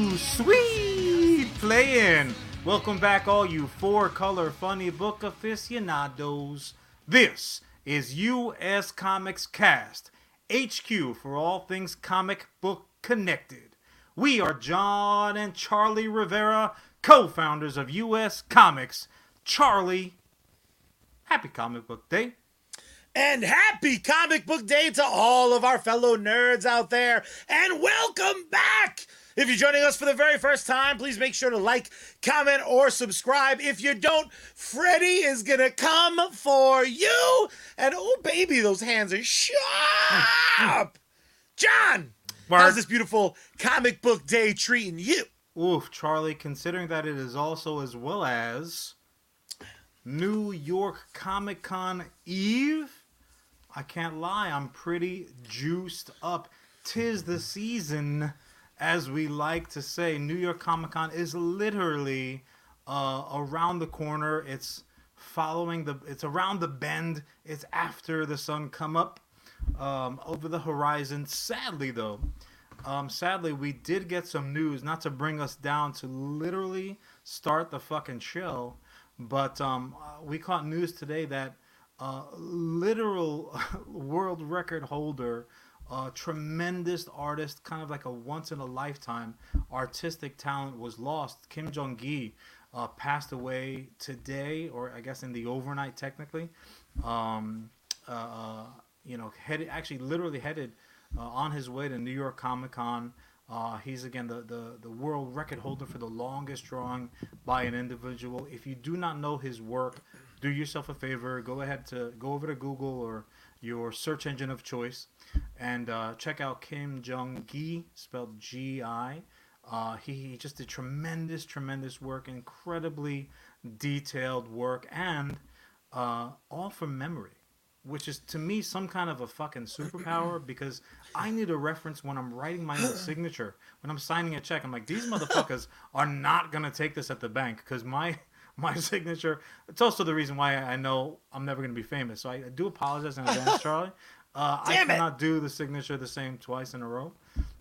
too sweet play-in. Welcome back, all you four-color funny book aficionados. This is U.S. Comics Cast, HQ for all things comic book connected. We are Jon and Charlie Rivera, co-founders of U.S. Comics. Charlie, happy Comic Book Day. And happy comic book day to all of our fellow nerds out there. And welcome back. If you're joining us for the very first time, please make sure to like, comment, or subscribe. If you don't, Freddy is going to come for you. And oh, baby, those hands are sharp. Jon, Mark. how's this beautiful comic book day treating you? Oof, Charlie, considering that it is also as well as New York Comic Con Eve, I can't lie, I'm pretty juiced up. Tis the season, as we like to say. New York Comic Con is literally uh, around the corner. It's following the, it's around the bend. It's after the sun come up um, over the horizon. Sadly, though, um, sadly, we did get some news, not to bring us down to literally start the fucking show, but um, uh, we caught news today that uh, literal world record holder, uh, tremendous artist, kind of like a once in a lifetime artistic talent was lost. Kim Jung Gi uh, passed away today, or I guess in the overnight, technically. Um, uh, uh, you know, headed actually literally headed uh, on his way to New York Comic Con. Uh, he's again the, the, the world record holder for the longest drawing by an individual. If you do not know his work, do yourself a favor. Go ahead to go over to Google or your search engine of choice and uh, check out Kim Jung Gi, spelled G I. Uh, he, he just did tremendous, tremendous work, incredibly detailed work, and uh, all from memory which is to me some kind of a fucking superpower because I need a reference when I'm writing my own signature, when I'm signing a check. I'm like, these motherfuckers are not gonna take this at the bank because my my signature. It's also the reason why I know I'm never gonna be famous. So I do apologize in advance, Charlie. Uh, I Damn it. cannot do the signature the same twice in a row.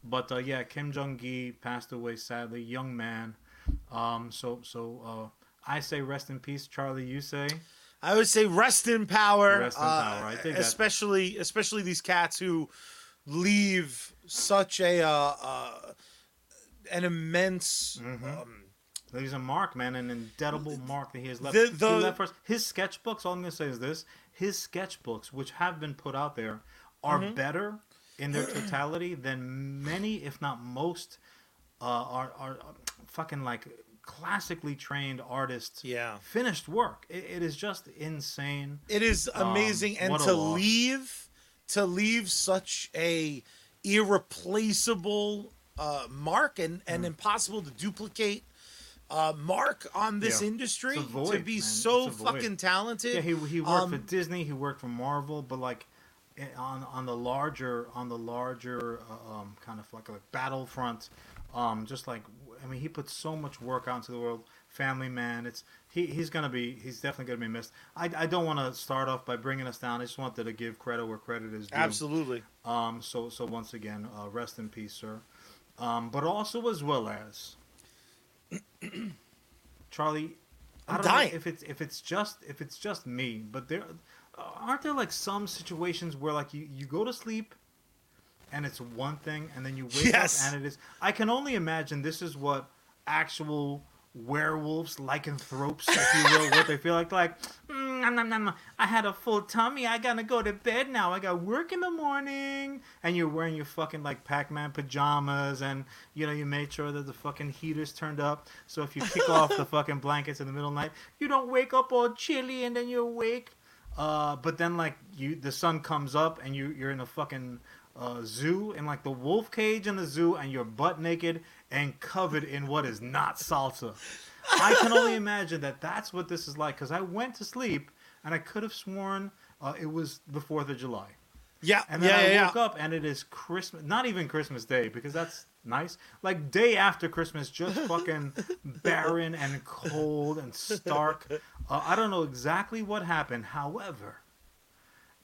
But uh, yeah, Kim Jung Gi passed away sadly, young man. Um, so so uh, I say rest in peace, Charlie. You say. I would say rest in power. Rest in uh, power, I think that- especially especially these cats who leave such a uh, uh, an immense. Mhm. Um, He's a mark, man, an indelible mark that he has left. The- he the- left for us. His sketchbooks, all I'm going to say is this his sketchbooks, which have been put out there, are Mhm. better in their totality than many, if not most, uh, are, are are fucking like classically trained artists' yeah, finished work. It, it is just insane. it is Um, amazing, and to leave to leave such a irreplaceable uh, mark and and impossible to duplicate. Uh, mark on this. Yeah. industry void, to be man. so It's a void. fucking talented. Yeah, he, he worked for Um, Disney. He worked for Marvel, but like eh, on on the larger on the larger uh, um, kind of like a Battlefront, um, just like I mean, he put so much work out into the world. Family Man, it's he, he's gonna be he's definitely gonna be missed. I, I don't want to start off by bringing us down. I just wanted to give credit where credit is due. Absolutely. Um, so so once again, uh, rest in peace, sir. Um, but also as well as Charlie, I I'm don't dying. know if it's if it's just if it's just me, but there uh, aren't there like some situations where like you you go to sleep and it's one thing and then you wake Yes. up and it is I can only imagine this is what actual werewolves lycanthropes if you will what they feel like like mm, nom, nom, nom, I had a full tummy. I gotta go to bed now. I got work in the morning. And you're wearing your fucking like Pac-Man pajamas and you know you made sure that the fucking heaters turned up. So if you kick off the fucking blankets in the middle of the night you don't wake up all chilly and then you're awake. Uh, but then like you the sun comes up and you you're in a fucking uh, zoo in like the wolf cage in the zoo and you're butt naked and covered in what is not salsa. I can only imagine that that's what this is like because I went to sleep and I could have sworn uh, it was the Fourth of July. Yeah, And then yeah, I yeah, woke yeah. up and it is Christmas, not even Christmas Day because that's nice. Like day after Christmas, just fucking barren and cold and stark. Uh, I don't know exactly what happened. However,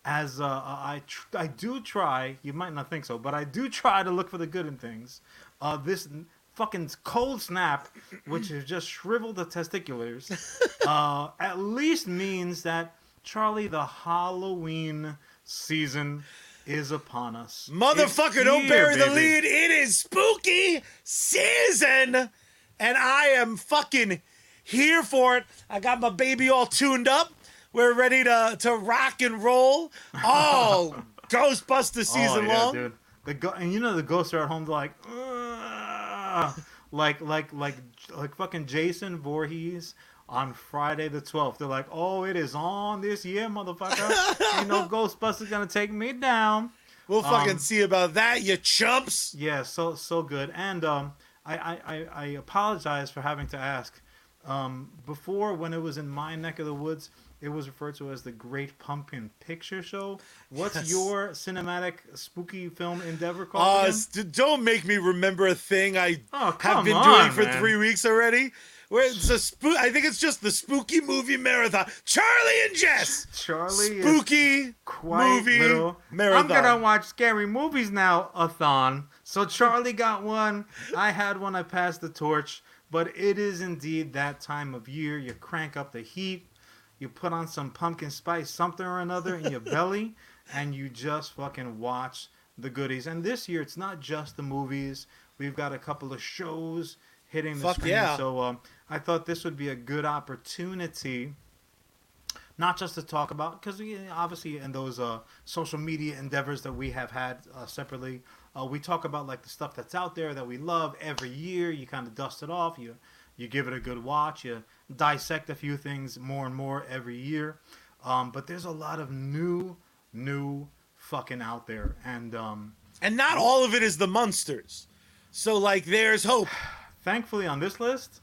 as uh, I tr- I do try. You might not think so, but I do try to look for the good in things. Uh, this fucking cold snap, which has just shriveled the testiculars, uh, at least means that Charlie, the Halloween season is upon us. Motherfucker, don't bury the lead. It is spooky season. And I am fucking here for it. I got my baby all tuned up. We're ready to, to rock and roll all Ghostbuster season oh, yeah, long. dude. The go- and you know the ghosts are at home. They're like, "Ugh." like, like, like, like fucking Jason Voorhees on Friday the twelfth. They're like, oh, it is on this year, motherfucker. Ain't no Ghostbusters gonna take me down. We'll fucking Um, see about that, you chumps. Yeah, so so good. And um, I, I, I, I apologize for having to ask. Um, before, when it was in my neck of the woods, it was referred to as the Great Pumpkin Picture Show. What's Yes. your cinematic spooky film endeavor called? Uh, st- don't make me remember a thing I Oh, have been on, doing for man. three weeks already. Where it's a spook. I think it's just the spooky movie marathon. Charlie and Jess. Charlie Spooky movie little. marathon. I'm gonna watch scary movies now, a thon. So Charlie got one. I had one. I passed the torch. But it is indeed that time of year. You crank up the heat. You put on some pumpkin spice, something or another in your belly, and you just fucking watch the goodies. And this year, it's not just the movies. We've got a couple of shows hitting the Fuck screen. yeah. So um, I thought this would be a good opportunity not just to talk about because obviously in those uh, social media endeavors that we have had uh, separately uh, we talk about like the stuff that's out there that we love every year you kind of dust it off you you give it a good watch you dissect a few things more and more every year um, but there's a lot of new new fucking out there and um, And not all of it is the monsters. So like, there's hope. thankfully on this list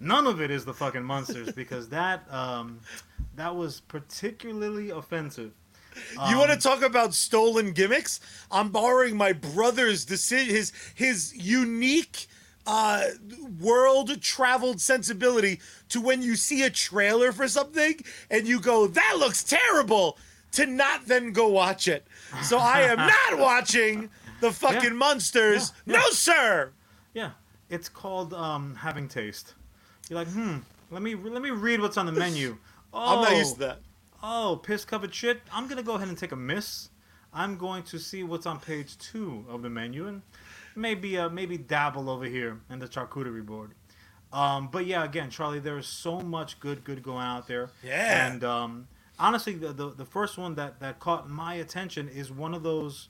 none of it is the fucking monsters because that um, that was particularly offensive you want to Um, talk about stolen gimmicks? I'm borrowing my brother's decision, his his unique uh, world traveled sensibility to when you see a trailer for something and you go, "That looks terrible," to not then go watch it. So I am not watching the fucking Yeah. monsters. Yeah, yeah. No, sir. Yeah, it's called um, having taste. You're like, hmm. Let me let me read what's on the menu. Oh, I'm not used to that. Oh, piss covered shit. I'm gonna go ahead and take a miss. I'm going to see what's on page two of the menu and maybe uh, maybe dabble over here in the charcuterie board. Um, but yeah, again, Charlie, there is so much good good going out there. Yeah. And um, honestly, the, the the first one that that caught my attention is one of those.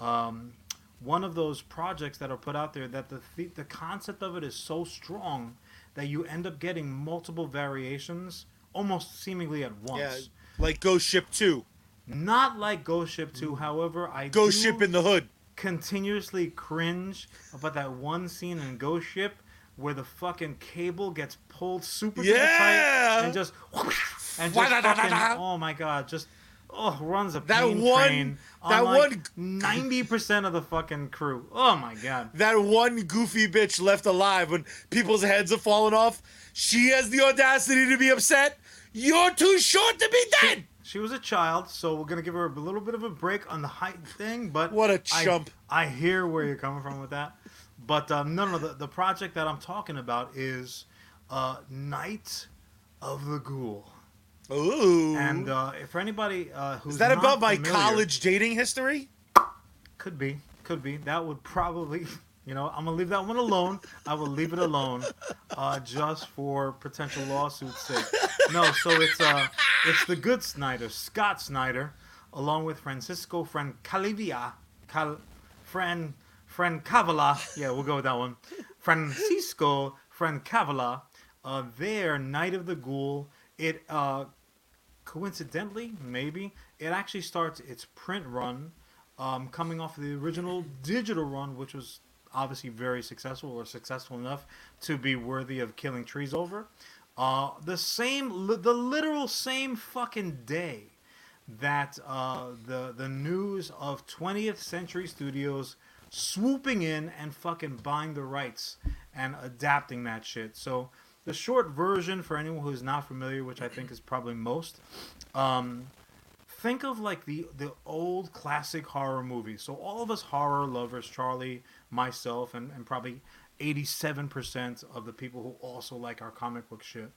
Um, one of those projects that are put out there that the the, the concept of it is so strong that you end up getting multiple variations almost seemingly at once. Yeah, like Ghost Ship 2. Not like Ghost Ship 2, however, I Ghost do Ship in the Hood. Continuously cringe about that one scene in Ghost Ship where the fucking cable gets pulled super Yeah. tight and just and just fucking, oh my god, just oh runs a That one- train on that like one- ninety percent of the fucking crew. Oh my god. that one goofy bitch left alive when people's heads have fallen off. She has the audacity to be upset. You're too short to be dead. She was a child, so we're gonna give her a little bit of a break on the height thing. But What a chump. I, hear where you're coming from with that. But um, no, no, the, the project that I'm talking about is uh, Night of the Ghoul. Ooh. And uh, for anybody uh, who's Is that about my college dating history? Could be, could be. That would probably, you know, I'm gonna leave that one alone. I will leave it alone, uh, just for potential lawsuit's sake. No, so it's uh, it's the good Snyder, Scott Snyder, along with Francisco Francavilla, Cal, Fran, Francavilla. Yeah, we'll go with that one. Francisco Francavilla. Uh, their Night of the Ghoul. It uh, coincidentally, maybe it actually starts its print run, um, coming off of the original digital run, which was obviously very successful or successful enough to be worthy of killing trees over. Uh, the same, the literal same fucking day that uh, the the news of 20th Century Studios swooping in and fucking buying the rights and adapting that shit. So the short version for anyone who's not familiar, which I think is probably most, um, think of like the the old classic horror movies. So all of us horror lovers, Charlie, myself, and, and probably eighty seven percent of the people who also like our comic book shit.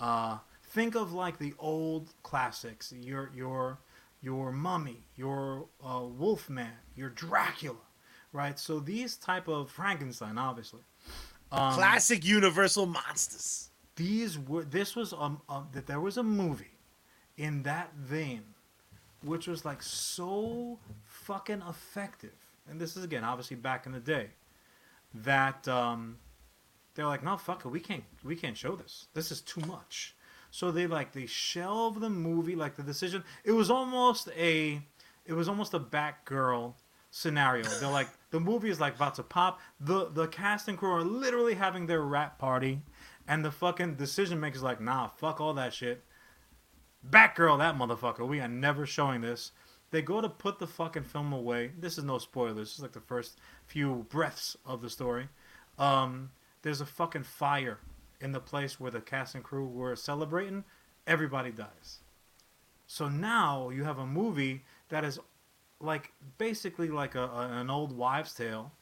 Uh, think of like the old classics. Your your your mummy, your uh, Wolfman, your Dracula, right? So these type of Frankenstein, obviously. Um, Classic Universal monsters. these were this was um, um that there was a movie in that vein which was like so fucking effective and this is again obviously back in the day that um they're like no fuck it we can't we can't show this. This is too much. So they like they shelve the movie like the decision. It was almost a it was almost a Batgirl scenario. They're like the movie is like about to pop. The the cast and crew are literally having their rap party and the fucking decision maker's like nah fuck all that shit. Batgirl, that motherfucker. We are never showing this. They go to put the fucking film away. This is no spoilers. This is like the first few breaths of the story. Um, there's a fucking fire in the place where the cast and crew were celebrating. Everybody dies. So now you have a movie that is like basically like a, a, an old wives' tale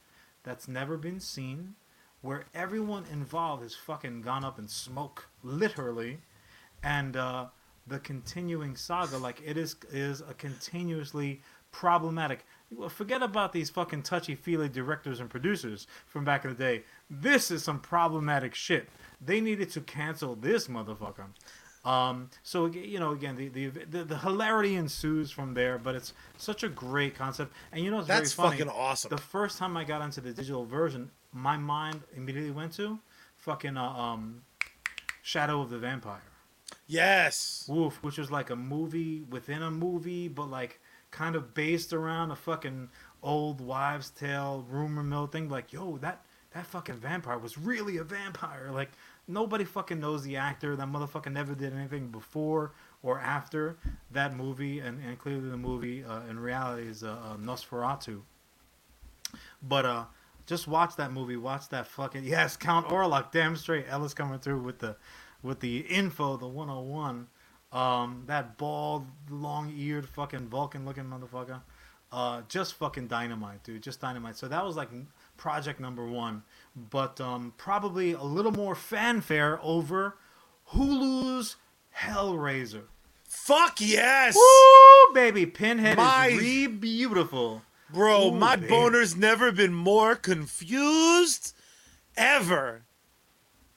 that's never been seen, where everyone involved has fucking gone up in smoke, literally, and uh, the continuing saga, like it is, is a continuously problematic. Well, Forget about these fucking touchy feely directors and producers from back in the day. This is some problematic shit. They needed to cancel this motherfucker. Um, so you know, again, the, the the the hilarity ensues from there, but it's such a great concept. And you know, it's That's very funny. fucking awesome. The first time I got into the digital version, my mind immediately went to fucking uh, um, Shadow of the Vampire. Yes. Woof, which was like a movie within a movie, but like kind of based around a fucking old wives' tale rumor mill thing. Like, yo, that that fucking vampire was really a vampire. Like, nobody fucking knows the actor. That motherfucker never did anything before or after that movie, and, and clearly the movie uh, in reality is uh, uh, Nosferatu. But uh, just watch that movie. Watch that fucking yes, Count Orlok. Damn straight, Ellis coming through with the with the info, the 101. Um, that bald, long-eared, fucking Vulcan-looking motherfucker. Uh, just fucking dynamite, dude. Just dynamite. So that was like project number one, but um, probably a little more fanfare over Hulu's Hellraiser. Fuck yes. Woo, baby, Pinhead My- is re beautiful. Bro, Ooh, my baby. boner's never been more confused ever.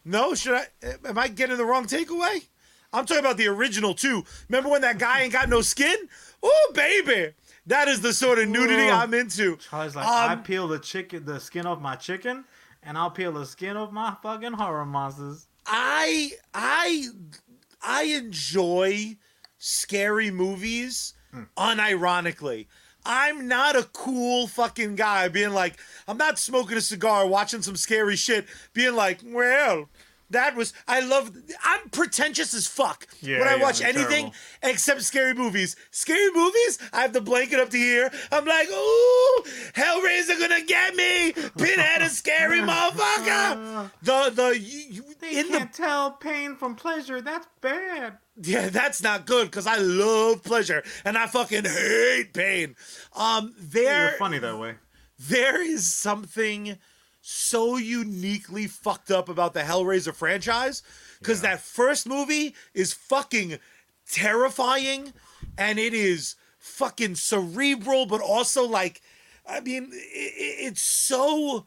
No, should I? Am I getting the wrong takeaway? I'm talking about the original too. Remember when that guy ain't got no skin? Oh, baby, that is the sort of nudity Ooh. I'm into. Charlie's like, I Um, peel the chicken, the skin off my chicken, and I'll peel the skin off my fucking horror monsters. I I I enjoy scary movies unironically. I'm not a cool fucking guy being like, I'm not smoking a cigar, watching some scary shit, being like, well, that was I love I'm pretentious as fuck Yeah, when I yeah, watch anything terrible. except scary movies. Scary movies, I have the blanket up to here. I'm like, ooh, Hellraiser gonna get me. Pinhead is scary motherfucker. The the you, you- They in the can't tell pain from pleasure. That's bad. yeah, that's not good because I love pleasure and I fucking hate pain. Um, there, You're funny that way. there is something so uniquely fucked up about the Hellraiser franchise because Yeah. that first movie is fucking terrifying and it is fucking cerebral, but also like, I mean, i i- it's so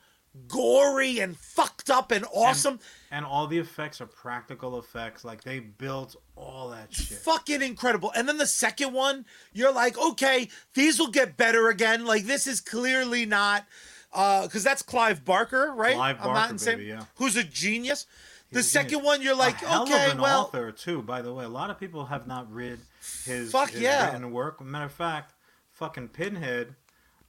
gory and fucked up and awesome. And all the effects are practical effects. Like they built all that shit. fucking incredible. And then the second one, you're like, okay, these will get better again. Like this is clearly not uh because that's Clive Barker, right? Clive I'm not Barker, insane. baby, yeah. Who's a genius. the a second genius. one, you're like, a okay, well, author too. By the way, a lot of people have not read his, Fuck his yeah. written work. Matter of fact, fucking Pinhead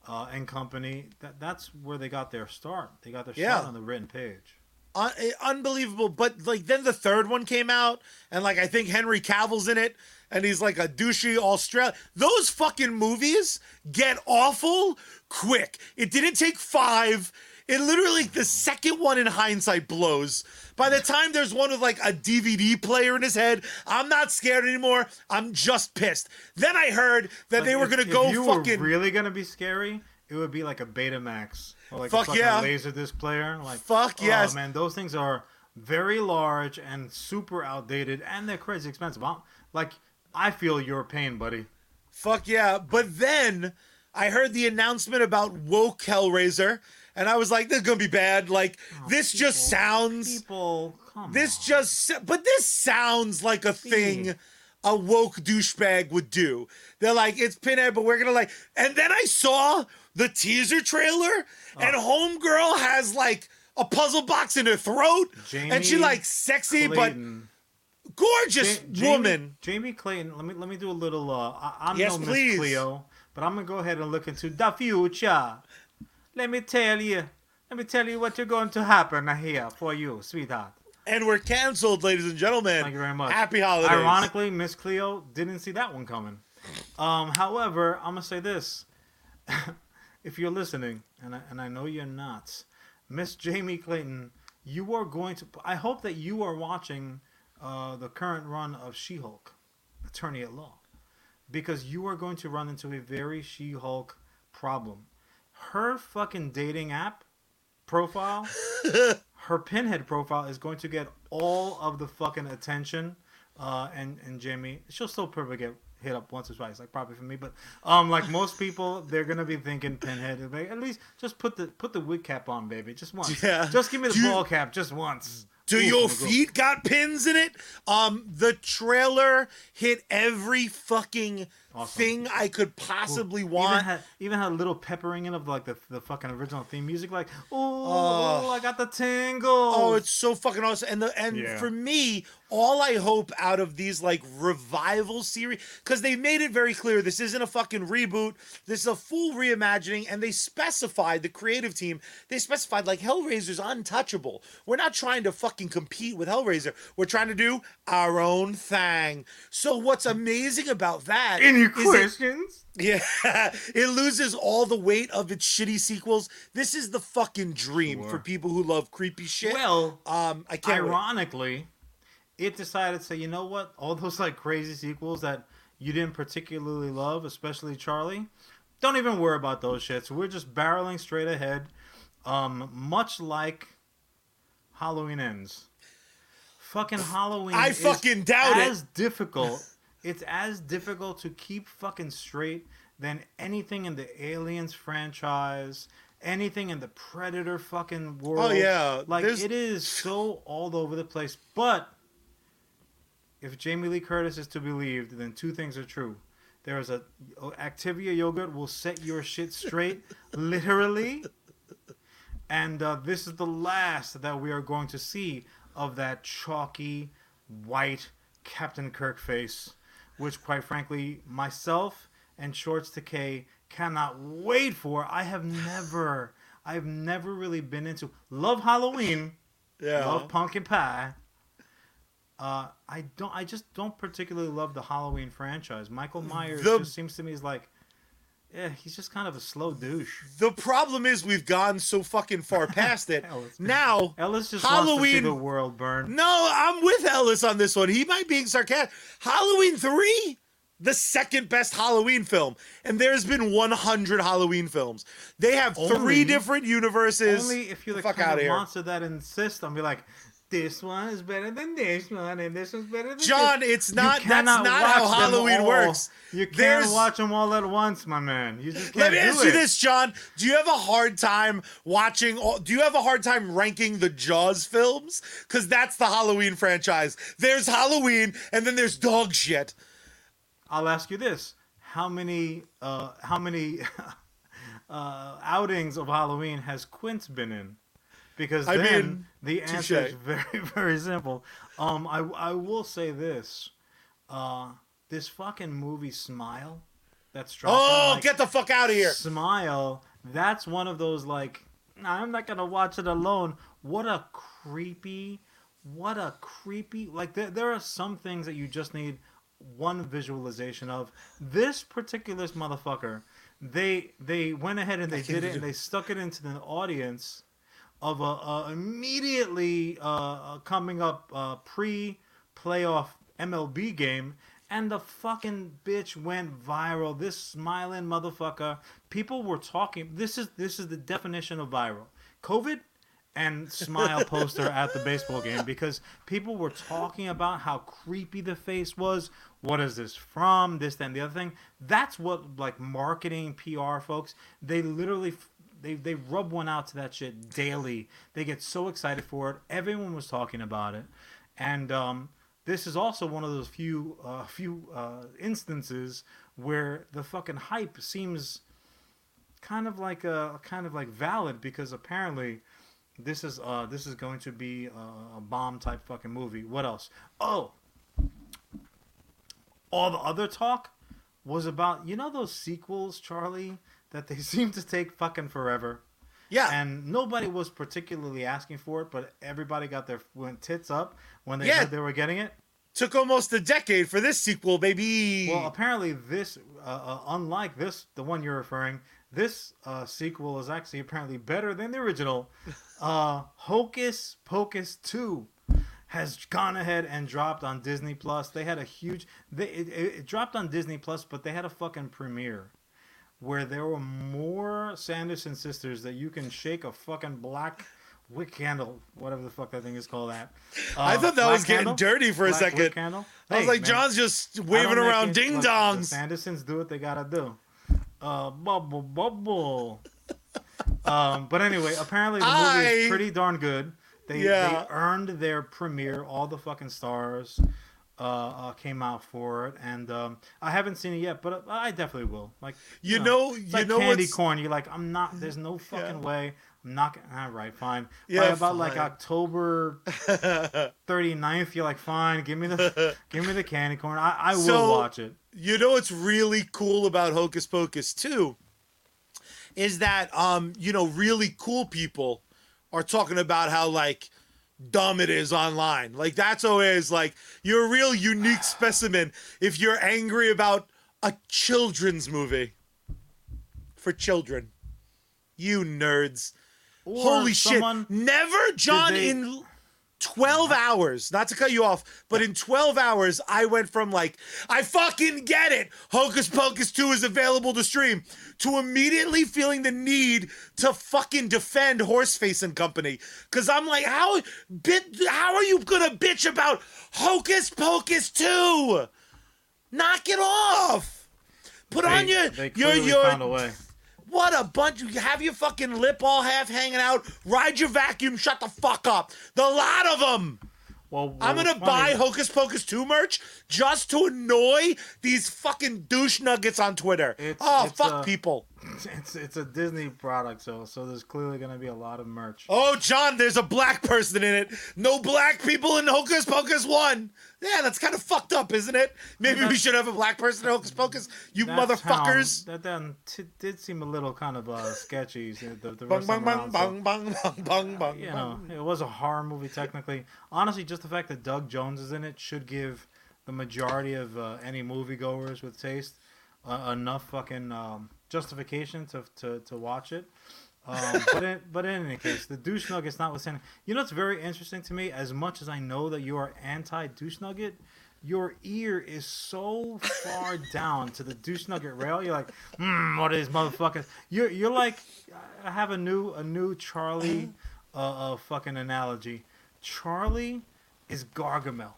uh, and company. That that's where they got their start. They got their Yeah. start on the written page. Un- eh, unbelievable. But like then the third one came out, and like I think Henry Cavill's in it, and he's like a douchey Australian. Those fucking movies get awful quick. It didn't take five. it literally the second one in hindsight blows. By the time there's one with like a DVD player in his head, I'm not scared anymore. I'm just pissed. Then I heard that Like, they were if- gonna if go you fucking. Were really gonna be scary. It would be like a Betamax or like Fuck yeah. laser disc player. Like Fuck oh, yes. man. Those things are very large and super outdated, and they're crazy expensive. I'm, like I feel your pain, buddy. Fuck yeah. But then I heard the announcement about woke Hellraiser, and I was like, this is gonna be bad. Like, oh, this just Oh, sounds People, come this on. just but this sounds like a thing a woke douchebag would do. They're like, it's Pinhead, but we're gonna like and then I saw the teaser trailer and Oh. Homegirl has like a puzzle box in her throat and she like sexy Clayton. but gorgeous Ja- Jamie- woman. Jamie Clayton. Let me let me do a little. Uh, I, I'm Yes, no Miss please. Cleo, but I'm gonna go ahead and look into the future. Let me tell you. Let me tell you what you're going to happen here for you, sweetheart. And we're canceled, ladies and gentlemen. Thank you very much. Happy holidays. Ironically, Miss Cleo didn't see that one coming. Um, however, I'm gonna say this: if you're listening, and I, and I know you're not, Miss Jamie Clayton, you are going to. I hope that you are watching uh, the current run of She-Hulk, Attorney at Law, because you are going to run into a very She-Hulk problem. Her fucking dating app profile her pinhead profile is going to get all of the fucking attention uh and and jamie she'll still probably get hit up once or twice like probably for me but um like most people they're gonna be thinking pinhead they- at least just put the put the wig cap on baby just once Yeah. just give me the Do ball cap just once Do Ooh, your I'm go- feet got pins in it? Um, the trailer hit every fucking Awesome. thing I could possibly even want. had even had a little peppering in of like the, the fucking original theme music like Oh. I got the tingles Oh, it's so fucking awesome. And the and Yeah. for me, all I hope out of these like revival series, because they made it very clear this isn't a fucking reboot. This is a full reimagining, and they specified the creative team. They specified like Hellraiser's untouchable. We're not trying to fucking compete with Hellraiser. We're trying to do our own thing. So what's amazing about that? Is it- questions Yeah, it loses all the weight of its shitty sequels. This is the fucking dream Sure. for people who love creepy shit. well um, I can't. wait. ironically, it decided to say, you know what? All those like crazy sequels that you didn't particularly love, especially Charlie, don't even worry about those shits. We're just barreling straight ahead, um, much like Halloween ends. Fucking Halloween. I fucking doubt it. as difficult. It's as difficult to keep fucking straight than anything in the Aliens franchise, anything in the Predator fucking world. Oh yeah, Like There's- it is so all over the place. But if Jamie Lee Curtis is to be believed, then two things are true. There is a Activia yogurt will set your shit straight, literally. And uh, this is the last that we are going to see of that chalky, white Captain Kirk face, which, quite frankly, myself and Shorts Decay cannot wait for. I have never, I've never really been into love Halloween, yeah. love pumpkin pie. Uh, I don't. I just don't particularly love the Halloween franchise. Michael Myers The- just seems to me is like, yeah, he's just kind of a slow douche. The problem is we've gone so fucking far past it. Ellis. now, Ellis just wants to see Halloween- the world burn. no, I'm with Ellis on this one. He might be being sarcastic. Halloween three, the second best Halloween film, and there's been 100 Halloween films. They have Only- three different universes. Only if you're the Fuck kind outta of here. monster that insists on be like, this one is better than this one, and this one's better than this. Jon, this. it's not. That's not how Halloween all. works. You can't There's- watch them all at once, my man. You just can't Let me ask it. you this, John. Do you have a hard time watching? All, do you have a hard time ranking the Jaws films? Because that's the Halloween franchise. There's Halloween, and then there's dog shit. I'll ask you this: How many, uh, how many uh, outings of Halloween has Quint been in? Because I then mean, the answer is very, very simple. Um, I, I will say this: uh, this fucking movie Smile, that's dropping, Oh, like, get the fuck out of here! Smile. That's one of those like, I'm not gonna watch it alone. What a creepy, what a creepy. Like there, there are some things that you just need one visualization of. This particular motherfucker, they they went ahead and they did it and they stuck it into the audience. Of a, a immediately uh, coming up uh, pre-playoff MLB game, and the fucking bitch went viral. This smiling motherfucker. People were talking. This is this is the definition of viral. COVID and smile poster at the baseball game because people were talking about how creepy the face was. What is this from? This, then, the other thing. That's what like marketing PR folks. They literally they they rub one out to that shit daily. They get so excited for it. Everyone was talking about it, and um, this is also one of those few uh, few uh, instances where the fucking hype seems kind of like a kind of like valid because apparently this is uh this is going to be a, a bomb type fucking movie. What else? Oh, all the other talk was about you know those sequels, Charlie, that they seem to take fucking forever. Yeah. And nobody was particularly asking for it, but everybody got their went tits up when they Yeah. they were getting it. Took almost a decade for this sequel, baby. Well, apparently this, uh, uh, unlike this, the one you're referring, this uh, sequel is actually apparently better than the original. Uh, Hocus Pocus Two has gone ahead and dropped on Disney Plus. They had a huge, they, it, it dropped on Disney Plus, but they had a fucking premiere where there were more Sanderson sisters that you can shake a fucking black wick candle, whatever the fuck that thing is called. That I Uh, thought that was getting dirty for a Black second. Candle? I was Hey, like, man. Jon's just waving around ding dongs. Sandersons do what they gotta do. Uh, bubble, bubble. um, but anyway, apparently the movie I- is pretty darn good. They, Yeah. they earned their premiere. All the fucking stars uh, uh, came out for it, and um, I haven't seen it yet, but I definitely will. Like You know, it's you like know candy what's corn. You're like, I'm not. There's no fucking Yeah. way. I'm not. gonna- All right, fine. Yeah, By about like. October 39th, you're like, fine. Give me the give me the candy corn. I, I will So- watch it. you know what's really cool about Hocus Pocus too is that um you know really cool people are talking about how like dumb it is online. Like that's always like you're a real unique specimen if you're angry about a children's movie for children. You nerds. Or Holy someone- shit. Never Jon they- in 12 mm-hmm. hours, not to cut you off, but in 12 hours, I went from like, I fucking get it. Hocus Pocus 2 is available to stream to immediately feeling the need to fucking defend Horseface and Company. Cause I'm like, how bit how are you gonna bitch about Hocus Pocus 2? Knock it off. Put on your they your your found a way. What a bunch! You have your fucking lip all half hanging out. Ride your vacuum. Shut the fuck up. The lot of them. Well, I'm gonna it's buy. Hocus Pocus 2 merch just to annoy these fucking douche nuggets on Twitter. It's- oh, it's, fuck uh, people. It's it's a Disney product, so so there's clearly gonna be a lot of merch. Oh, Jon, there's a black person in it. No black people in Hocus Pocus 1. Yeah, that's kind of fucked up, isn't it? Maybe we should have a black person in Hocus Pocus. You motherfuckers. that then t- did seem a little kind of uh, sketchy. The, the, the Bung, rest bung, time bung, around, so- bung, bung, bung, bung, bung. you know, it was a horror movie technically. Honestly, just the fact that Doug Jones is in it should give the majority of uh, any moviegoers with taste uh, enough fucking um, justification to, to, to watch it. Um, but in, but in any case, the douche nugget's notwithstanding. You know what's very interesting to me? As much as I know that you are anti douche nugget, your ear is so far down to the douche nugget rail. You're like, hmm, what these motherfuckers? You're you're like, I have a new a new Charlie, uh, uh fucking analogy. Charlie is Gargamel.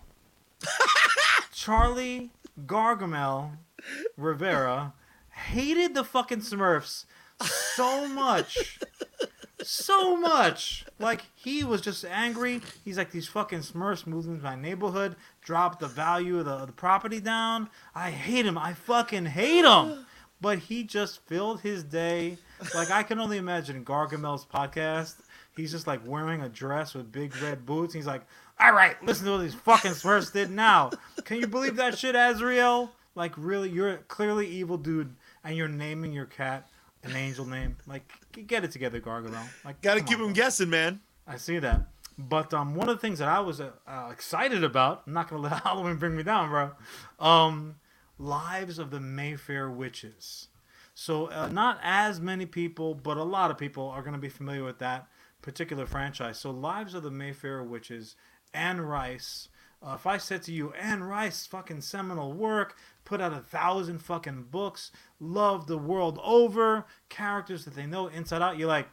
Charlie Gargamel Rivera hated the fucking Smurfs so much. So much. Like, he was just angry. He's like, these fucking Smurfs moved into my neighborhood, dropped the value of the, the property down. I hate him. I fucking hate him. But he just filled his day. Like, I can only imagine Gargamel's podcast. He's just like wearing a dress with big red boots. He's like, all right, listen to what these fucking Smurfs did now. Can you believe that shit, Azrael? Like, really, you're a clearly evil dude, and you're naming your cat an angel name. Like, get it together, Gargamel. Like, Gotta keep on, bro. guessing, man. I see that. But um, one of the things that I was uh, uh, excited about, I'm not gonna let Halloween bring me down, bro. Um, Lives of the Mayfair Witches. So uh, not as many people, but a lot of people are gonna be familiar with that. Particular franchise. So, Lives of the Mayfair Witches, Anne Rice. Uh, if I said to you, Anne Rice, fucking seminal work, put out a thousand fucking books, loved the world over, characters that they know inside out, you're like,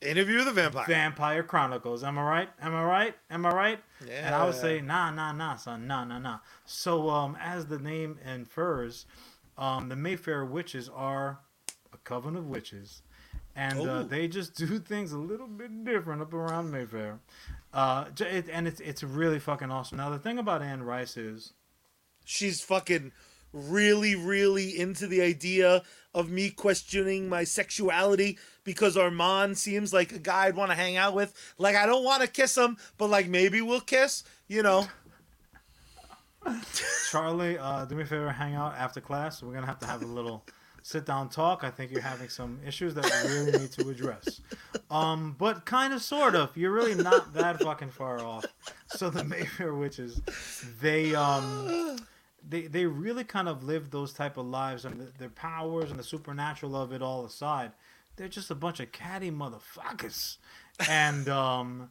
Interview with the Vampire. Vampire Chronicles. Am I right? Am I right? Am I right? Yeah. And I would say, nah, nah, nah, son, nah, nah, nah. So, um, as the name infers, um, the Mayfair witches are a coven of witches, and uh, Oh. they just do things a little bit different up around Mayfair. Uh, it, and it's it's really fucking awesome. Now, the thing about Anne Rice is, She's fucking really, really into the idea of me questioning my sexuality because Armand seems like a guy I'd want to hang out with. Like, I don't want to kiss him, but like maybe we'll kiss, you know? Charlie, uh, do me a favor, hang out after class. We're gonna have to have a little sit down talk. I think you're having some issues that we really need to address. Um, but kind of, sort of. You're really not that fucking far off. So the Mayfair witches, they um, they they really kind of live those type of lives, and the, their powers and the supernatural of it all aside, they're just a bunch of catty motherfuckers, and um.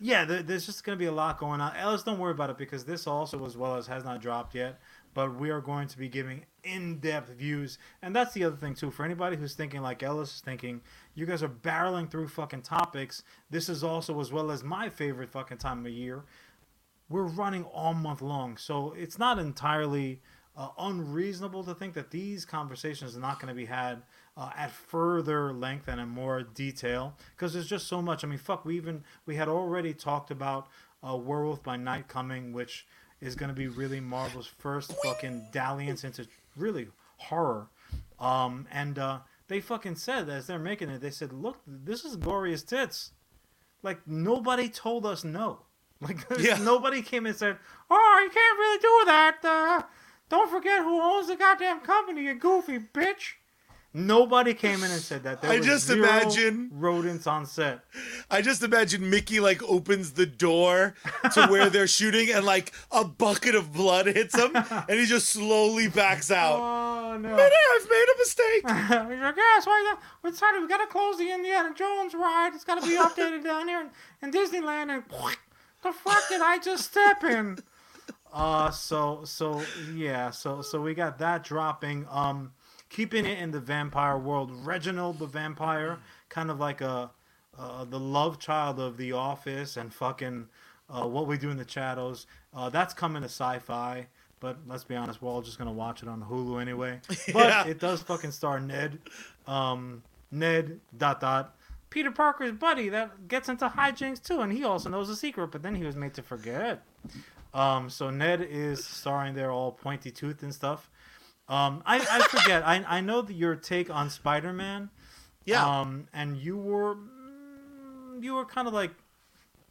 Yeah, there, there's just to be a lot going on. Ellis, don't worry about it because this also, as well as has not dropped yet, but we are going to be giving in-depth views, and that's the other thing too. For anybody who's thinking like Ellis is thinking, you guys are barreling through fucking topics. This is also as well as my favorite fucking time of year. We're running all month long, so it's not entirely uh, unreasonable to think that these conversations are not going to be had uh, at further length and in more detail because there's just so much. I mean, fuck, we even we had already talked about uh, Werewolf by Night coming, which is going to be really Marvel's first fucking dalliance into really horror. Um, and uh, they fucking said as they're making it, they said, "Look, this is gory as tits." Like nobody told us no. Like Yeah. nobody came and said, "Oh, you can't really do that." Uh, don't forget who owns the goddamn company, you goofy bitch. Nobody came in and said that. There I just imagine- rodents on set. I just imagine Mickey like opens the door to where they're shooting and like a bucket of blood hits him and he just slowly backs out. Oh no! I've made a mistake. He's like, yes, why we decided we gotta close the Indiana Jones ride. It's gotta be updated down here in, in Disneyland. And the fuck did I just step in? Uh, so so yeah, so so we got that dropping. Um, keeping it in the vampire world. Reginald the vampire, kind of like a uh, the love child of The Office and fucking uh, What We Do in the Shadows. Uh, that's coming to Syfy. But let's be honest, we're all just gonna watch it on Hulu anyway. But Yeah. it does fucking star Ned, um, Ned dot dot Peter Parker's buddy that gets into hijinks too, and he also knows a secret. But then he was made to forget. Um, so Ned is starring there, all pointy tooth and stuff. Um, I, I forget. I I know that your take on Spider Man. Yeah. Um, and you were mm, you were kind of like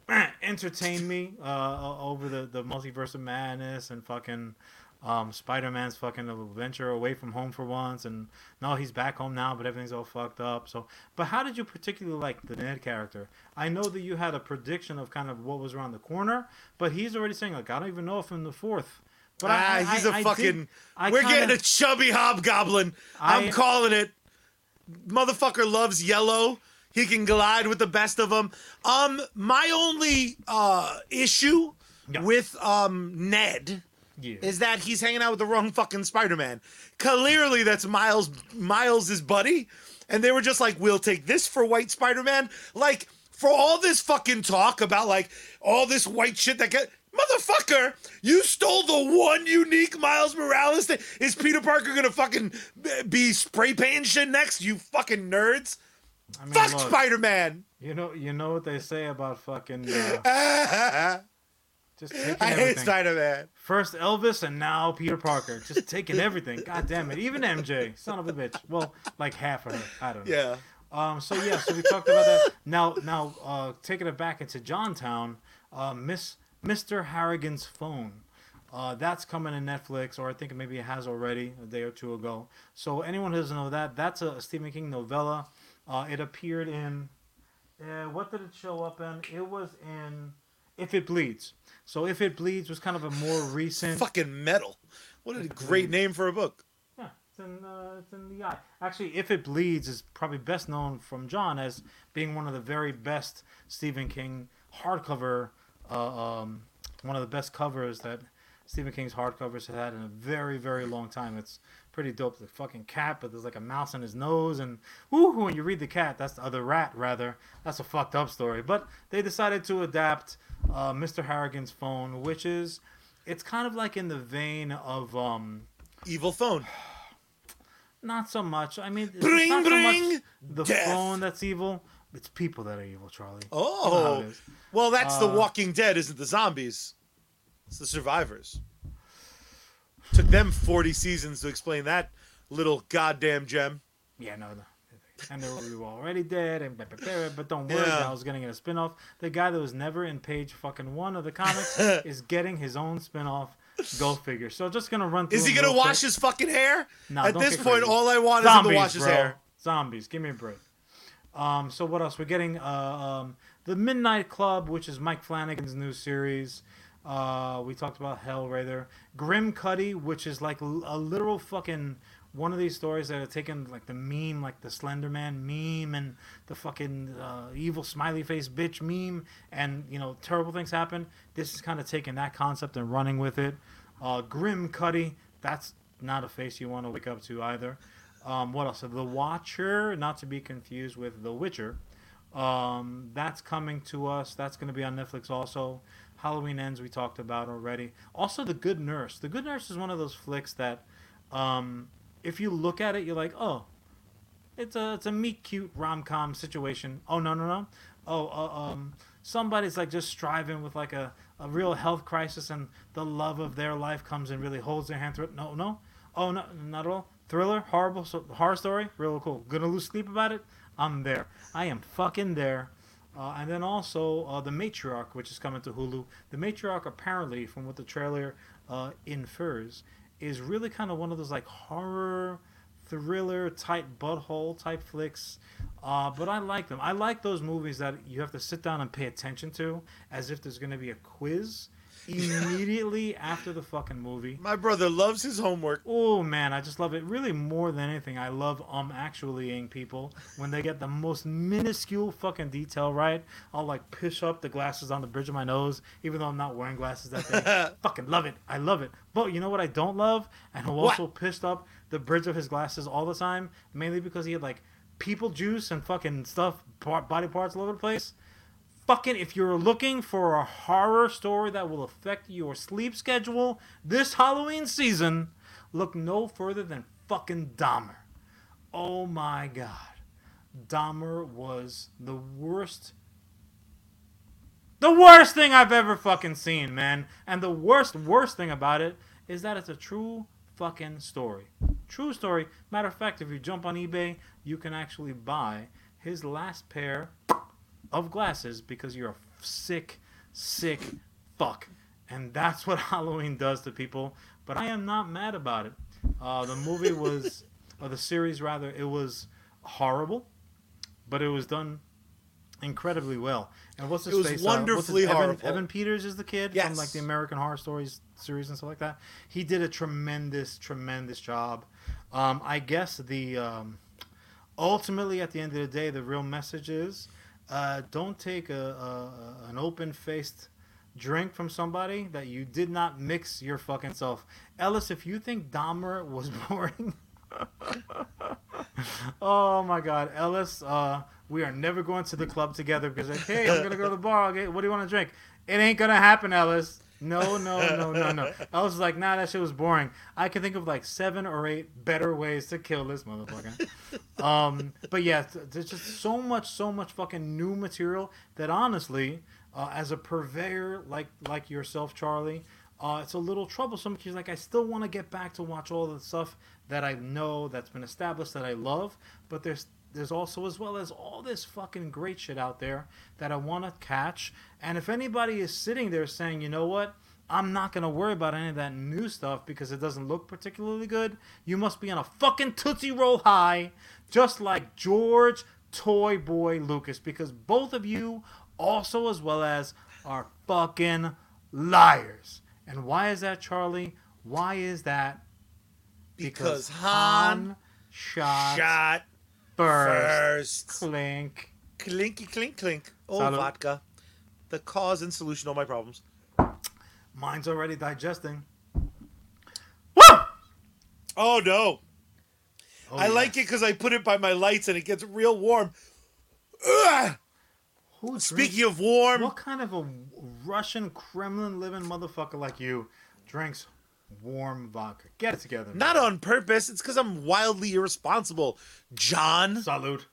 entertain me uh over the the multiverse of madness and fucking um Spider-Man's fucking adventure away from home for once and no he's back home now but everything's all fucked up so but how did you particularly like the Ned character I know that you had a prediction of kind of what was around the corner but he's already saying like I don't even know if in the fourth but ah, I, I, he's a fucking. I we're kinda- getting a chubby hobgoblin. I'm calling it. Motherfucker loves yellow. He can glide with the best of them. Um, my only uh issue Yeah. with um Ned yeah. is that he's hanging out with the wrong fucking Spider-Man. Clearly, that's Miles Miles' buddy, and they were just like, "We'll take this for White Spider-Man." Like for all this fucking talk about like all this white shit that get. Motherfucker, you stole the one unique Miles Morales thing. Is Peter Parker gonna fucking be spray painting shit next? You fucking nerds. I mean, Fuck Spider Man. you know you know what they say about fucking uh, I just taking hate everything. Spider Man. First Elvis and now Peter Parker. Just taking everything. God damn it. Even MJ. Son of a bitch. Well, like half of her. I don't know. Yeah. Um, so yeah, so we talked about that. Now now uh, taking it back into Johntown, uh, Miss Mr. Harrigan's phone. Uh, that's coming to Netflix, or I think maybe it has already a day or two ago. So anyone who doesn't know that, that's a Stephen King novella. Uh, it appeared in, uh, what did it show up in? It was in If It Bleeds. So If It Bleeds was kind of a more recent. Fucking metal. What a great name for a book. Yeah, It's in uh, it's in the eye. Actually, if it bleeds is probably best known from Jon as being one of the very best Stephen King hardcover, uh, um, one of the best covers that Stephen King's hardcovers have had in a very very long time. It's pretty dope. The fucking cat, but there's like a mouse in his nose, and whoo, when you read the cat, that's the other rat rather. That's a fucked up story. But they decided to adapt uh, Mr. Harrigan's phone, which is it's kind of like in the vein of um Evil phone. not so much. I mean, Bring, not so much the death. phone that's evil. It's people that are evil, Charlie. You know Oh, well, that's the Uh, Walking Dead, isn't the zombies? It's the survivors. Took them forty seasons to explain that little goddamn gem. Yeah, no, no. And they were, we were already dead, and blah, blah, blah, but don't worry, Yeah. I was getting a spinoff. The guy that was never in page fucking one of the comics is getting his own spinoff. Go figure. So just gonna run through. Is he gonna wash quick. his fucking hair? No, At this point, crazy. all I want is him to wash his bro. hair. Zombies. Give me a break. Um, so what else? We're getting uh, um, the Midnight Club, which is Mike Flanagan's new series. Uh, we talked about Hellraiser, Grimcutty, which is like l- a literal fucking one of these stories that are taken like the meme, like the Slender Man meme, and the fucking uh, evil smiley face bitch meme, and you know terrible things happen. This is kind of taking that concept and running with it. Uh, Grimcutty, that's not a face you want to wake up to either. Um, what else? The Watcher, not to be confused with The Witcher. Um, that's coming to us. That's going to be on Netflix also. Halloween Ends, we talked about already. Also, The Good Nurse. The Good Nurse is one of those flicks that, um, if you look at it, you're like, oh, it's a it's a meet cute rom com situation. Oh no no no. Oh uh, um somebody's like just striving with like a, a real health crisis and the love of their life comes and really holds their hand through it. No no. Oh no not at all. Thriller horrible so, horror story real cool. Gonna lose sleep about it. I'm there. I am fucking there. Uh, and then also uh, the Matriarch, which is coming to Hulu. The Matriarch, apparently, from what the trailer uh, infers, is really kind of one of those like horror thriller type butthole type flicks. Uh, but I like them. I like those movies that you have to sit down and pay attention to, as if there's going to be a quiz immediately after the fucking movie. My brother loves his homework. Oh man, I just love it. Really, more than anything, I love um actuallying people when they get the most minuscule fucking detail right. I'll like push up the glasses on the bridge of my nose, even though I'm not wearing glasses that day. fucking love it. I love it. But you know what I don't love, and who also pushed up the bridge of his glasses all the time, mainly because he had like people juice and fucking stuff, part, body parts all over the place fucking if you're looking for a horror story that will affect your sleep schedule this Halloween season, look no further than fucking Dahmer. Oh my god. Dahmer was the worst the worst thing I've ever fucking seen, man. And the worst worst thing about it is that it's a true fucking story. True story. Matter of fact, if you jump on eBay, you can actually buy his last pair of glasses because you're a sick, sick fuck. And that's what Halloween does to people. But I am not mad about it. Uh, the movie was, or the series rather, it was horrible, but it was done incredibly well. And what's his It was face? uh, his- wonderfully Evan, horrible. Evan Peters is the kid from like the American Horror Stories series and stuff like that. He did a tremendous, tremendous job. Um, I guess the um, ultimately at the end of the day, the real message is uh, don't take a, a an open faced drink from somebody that you did not mix your fucking self. Ellis, if you think Dahmer was boring. oh my god, Ellis, uh, we are never going to the club together because like, hey, I'm gonna go to the bar. Okay, what do you want to drink? It ain't gonna happen, Ellis. No, no, no, no, no. I was like, nah, that shit was boring. I can think of like seven or eight better ways to kill this motherfucker. um, but yeah, there's just so much, so much fucking new material that honestly, uh, as a purveyor like like yourself, Charlie, uh, it's a little troublesome because like I still want to get back to watch all the stuff that I know that's been established that I love, but there's there's also as well as all this fucking great shit out there that I want to catch. And if anybody is sitting there saying, you know what, I'm not gonna worry about any of that new stuff because it doesn't look particularly good, you must be on a fucking tootsie roll high, just like George Toy Boy Lucas, because both of you also as well as are fucking liars. And why is that, Charlie? Why is that? because Han shot, shot first. first. Clink. Clinky clink clink. Oh, Salud. vodka. The cause and solution to all my problems. Mine's already digesting. Woo! Oh no. Oh, I yeah. like it because I put it by my lights and it gets real warm. Ugh! Who drinks- Speaking of warm, what kind of a Russian Kremlin living motherfucker like you drinks warm vodka? Get it together. man. not on purpose, it's because I'm wildly irresponsible. Jon. Salute.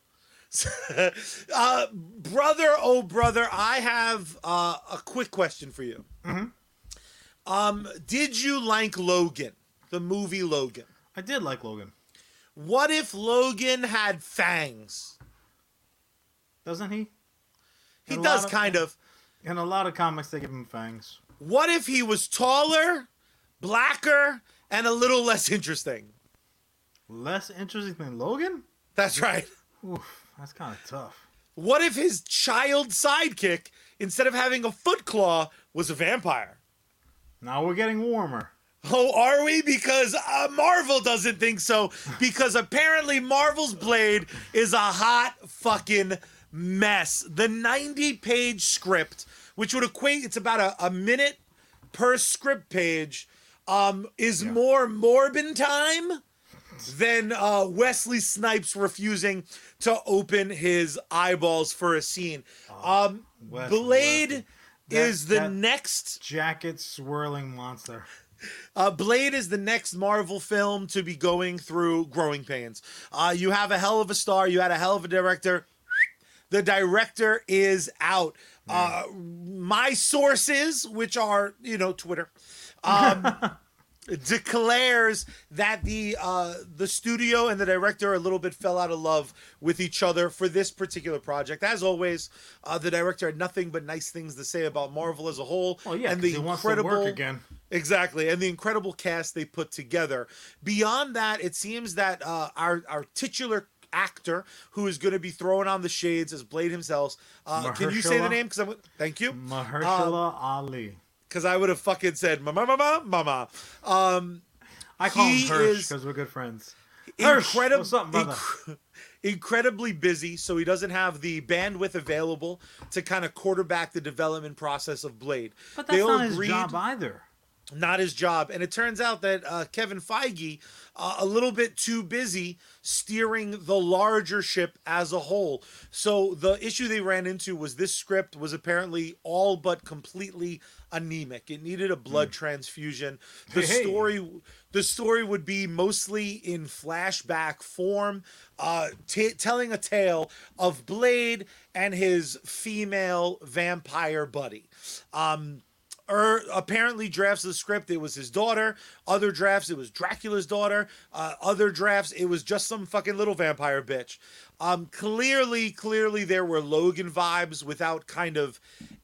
uh, brother, oh brother, I have uh, a quick question for you. Mhm. Um, did you like Logan, the movie Logan? I did like Logan. What if Logan had fangs? Doesn't he? He does of- kind of. In a lot of comics, they give him fangs. What if he was taller, blacker, and a little less interesting? Less interesting than Logan? That's right. Oof, that's kind of tough. What if his child sidekick, instead of having a foot claw, was a vampire? Now we're getting warmer. Oh, are we? Because uh, Marvel doesn't think so. Because apparently Marvel's Blade is a hot fucking mess. The 90 page script, which would equate, it's about a, a minute per script page, um, is Yeah. more Morbin time than uh, Wesley Snipes refusing to open his eyeballs for a scene. Um, Wesley, Blade Wesley. That- is the next Jacket swirling monster. uh, Blade is the next Marvel film to be going through growing pains. Uh, you have a hell of a star. You had a hell of a director. The director is out. Uh, my sources, which are you know Twitter, um, declares that the uh, the studio and the director a little bit fell out of love with each other for this particular project. As always, uh, the director had nothing but nice things to say about Marvel as a whole. Oh yeah, and the he wants to incredible work again. Exactly, and the incredible cast they put together. Beyond that, it seems that uh, our our titular actor, who is going to be throwing on the shades as Blade himself, uh, can you say the name? Because I'm thank you, Mahershala Ali. Because I would have fucking said mama mama mama. Um, I call him Hirsch because we're good friends. Hirsch, incredible, what's up, brother? incredibly busy, so he doesn't have the bandwidth available to kind of quarterback the development process of Blade. But They that's all not his agreed- job either. Not his job. And it turns out that uh, Kevin Feige, uh, a little bit too busy steering the larger ship as a whole. So the issue they ran into was this script was apparently all but completely anemic. It needed a blood transfusion. The Hey. story, the story would be mostly in flashback form, uh, t- telling a tale of Blade and his female vampire buddy. Um, er, apparently drafts of the script it was his daughter other drafts it was dracula's daughter uh, other drafts it was just some fucking little vampire bitch. Um, clearly clearly there were logan vibes without kind of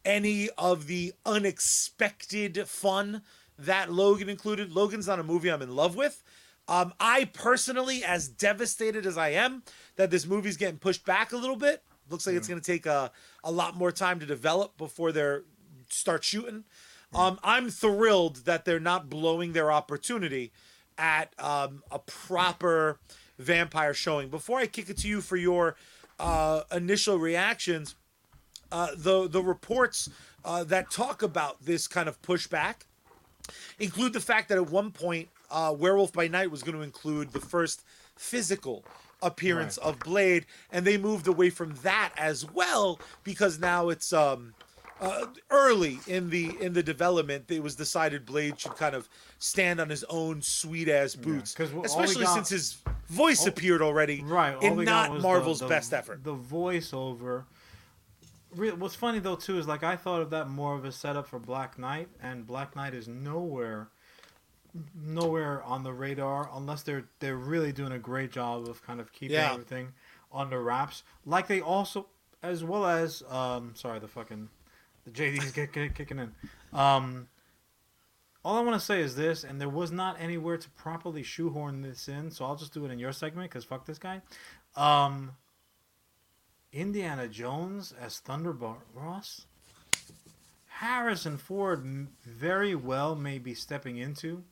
any of the unexpected fun that logan included. Logan's not a movie i'm in love with. Um, i personally as devastated as i am that this movie's getting pushed back a little bit looks like it's going to take a, a lot more time to develop before they're start shooting. Um, I'm thrilled that they're not blowing their opportunity at um, a proper vampire showing. Before I kick it to you for your uh, initial reactions, uh, the the reports uh, that talk about this kind of pushback include the fact that at one point, uh, Werewolf by Night was going to include the first physical appearance of Blade, and they moved away from that as well because now it's um, uh, early in the in the development. It was decided Blade should kind of stand on his own sweet ass boots, all we especially got- since his voice appeared already Right. all in not was the- Marvel's the- best effort. The voiceover. What's funny though too is like I thought of that more of a setup for Black Knight, and Black Knight is nowhere, nowhere on the radar unless they're they're really doing a great job of kind of keeping Yeah. everything under wraps. Like they also, as well as um, sorry the fucking, the JD's kick, kick, kicking in. Um, all I want to say is this, and there was not anywhere to properly shoehorn this in, so I'll just do it in your segment because fuck this guy. Um, Indiana Jones as Thunderbolt Ross. Harrison Ford very well may be stepping into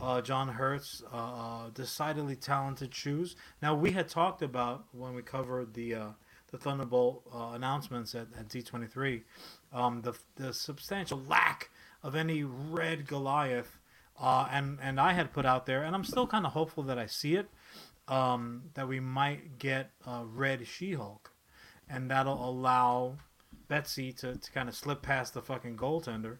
uh, John Hurts, uh, uh, decidedly talented shoes. Now we had talked about when we covered the uh, the Thunderbolt uh, announcements at, at D23, um, the the substantial lack of any red Goliath, uh, and and I had put out there, and I'm still kind of hopeful that I see it, um, that we might get uh, red She-Hulk, and that'll allow Betsy to, to kind of slip past the fucking goaltender.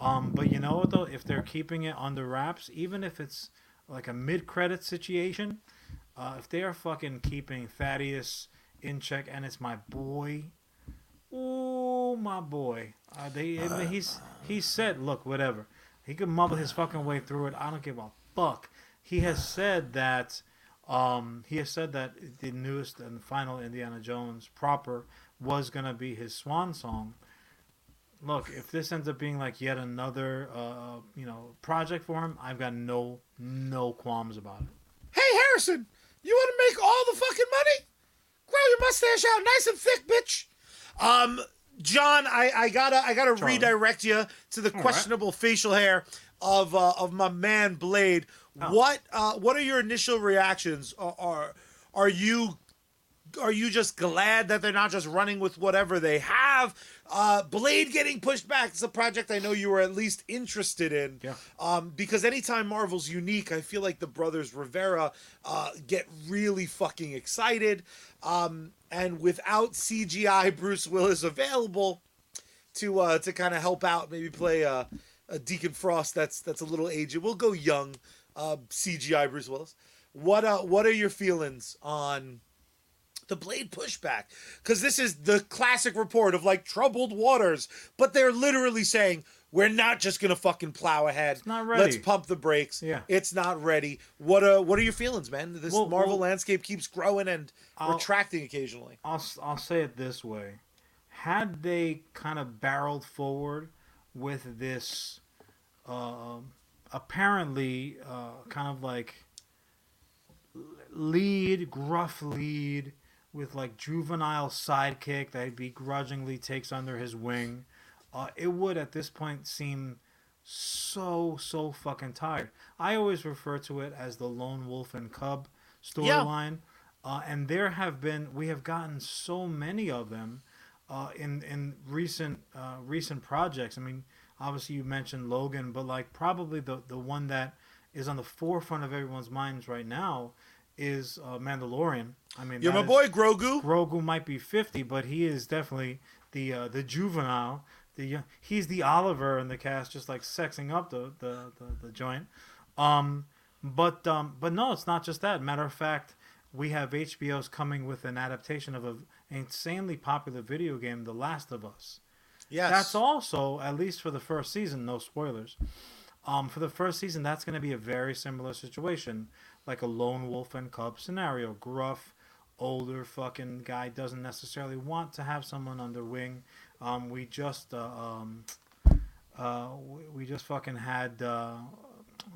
Um, but you know what though, if they're keeping it under wraps, even if it's like a mid-credit situation, uh, if they are fucking keeping Thaddeus in check and it's my boy, oh my boy, uh, they I mean, he's he said, look, whatever, he could mumble his fucking way through it. I don't give a fuck. He has said that. Um, he has said that the newest and final Indiana Jones proper was gonna be his swan song. Look, if this ends up being like yet another, uh, you know, project for him, I've got no no qualms about it. Hey Harrison, you want to make all the fucking money? Grow your mustache out nice and thick, bitch. Um, Jon, I, I gotta I gotta redirect you to the right. questionable facial hair of uh, of my man Blade. Oh. What uh, what are your initial reactions? Are, are are you are you just glad that they're not just running with whatever they have? Uh, Blade getting pushed back is a project I know you were at least interested in. Yeah. Um, because anytime Marvel's unique, I feel like the brothers Rivera uh, get really fucking excited. Um, and without CGI Bruce Willis available to uh, to kind of help out, maybe play a, a Deacon Frost that's that's a little aged. We'll go young uh, CGI Bruce Willis. What uh, what are your feelings on the Blade pushback? Because this is the classic report of like troubled waters, but they're literally saying we're not just gonna fucking plow ahead. It's not ready. Let's pump the brakes. Yeah. it's not ready. What uh, what are your feelings, man? This Well, Marvel well- landscape keeps growing and I'll- retracting occasionally. I'll I'll say it this way: had they kind of barreled forward with this, uh, apparently uh, kind of like lead, gruff lead with like juvenile sidekick that he begrudgingly takes under his wing, uh, it would at this point seem so so fucking tired. I always refer to it as the lone wolf and cub storyline, uh, and there have been we have gotten so many of them uh, in in recent uh, recent projects. I mean, obviously you mentioned Logan, but like probably the the one that is on the forefront of everyone's minds right now is uh, Mandalorian. I mean, You're my boy Grogu. Grogu might be 50, but he is definitely the uh, the juvenile. The young- he's the Oliver in the cast, just like sexing up the the, the, the joint. Um, but um, but no, it's not just that. Matter of fact, we have HBO's coming with an adaptation of an insanely popular video game, The Last of Us. Yes, That's also, at least for the first season, no spoilers. Um, for the first season, that's going to be a very similar situation, like a lone wolf and cub scenario. Gruff, older fucking guy doesn't necessarily want to have someone under wing. Um, we just, uh, um, uh, we, we just fucking had, uh,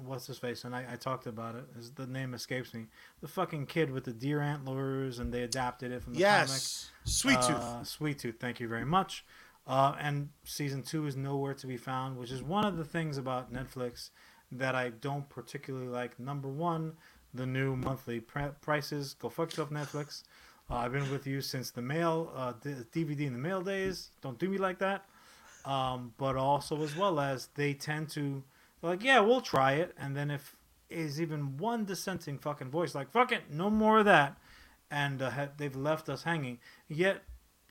what's his face? And I, I talked about it. His, the name escapes me. The fucking kid with the deer antlers, and they adapted it from the comic. yes, Sweet Tooth. Uh, Sweet Tooth, thank you very much. Uh, and season two is nowhere to be found, which is one of the things about Netflix that I don't particularly like. Number one, the new monthly pr- prices. Go fuck yourself, Netflix. Uh, I've been with you since the mail, uh, DVD in the mail days. Don't do me like that. Um, but also, as well as they tend to, like, yeah, we'll try it. And then if is even one dissenting fucking voice, like, fuck it, no more of that. And uh, they've left us hanging. Yet,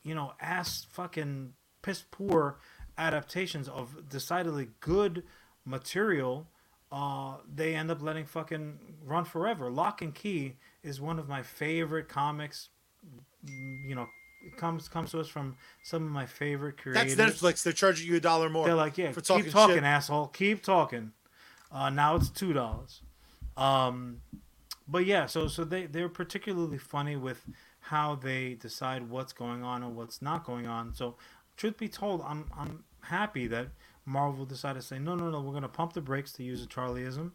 you know, ass fucking piss poor adaptations of decidedly good material, uh, they end up letting fucking run forever. Locke and Key is one of my favorite comics. You know, it comes comes to us from some of my favorite creators. That's Netflix. They're charging you a dollar more. They're like, yeah, for talking keep talking, shit. asshole. Keep talking. Uh, now it's two dollars. Um, but yeah, so so they they're particularly funny with how they decide what's going on and what's not going on. So, truth be told, I'm I'm happy that Marvel decided to say no, no, no. We're gonna pump the brakes to use a Charlieism.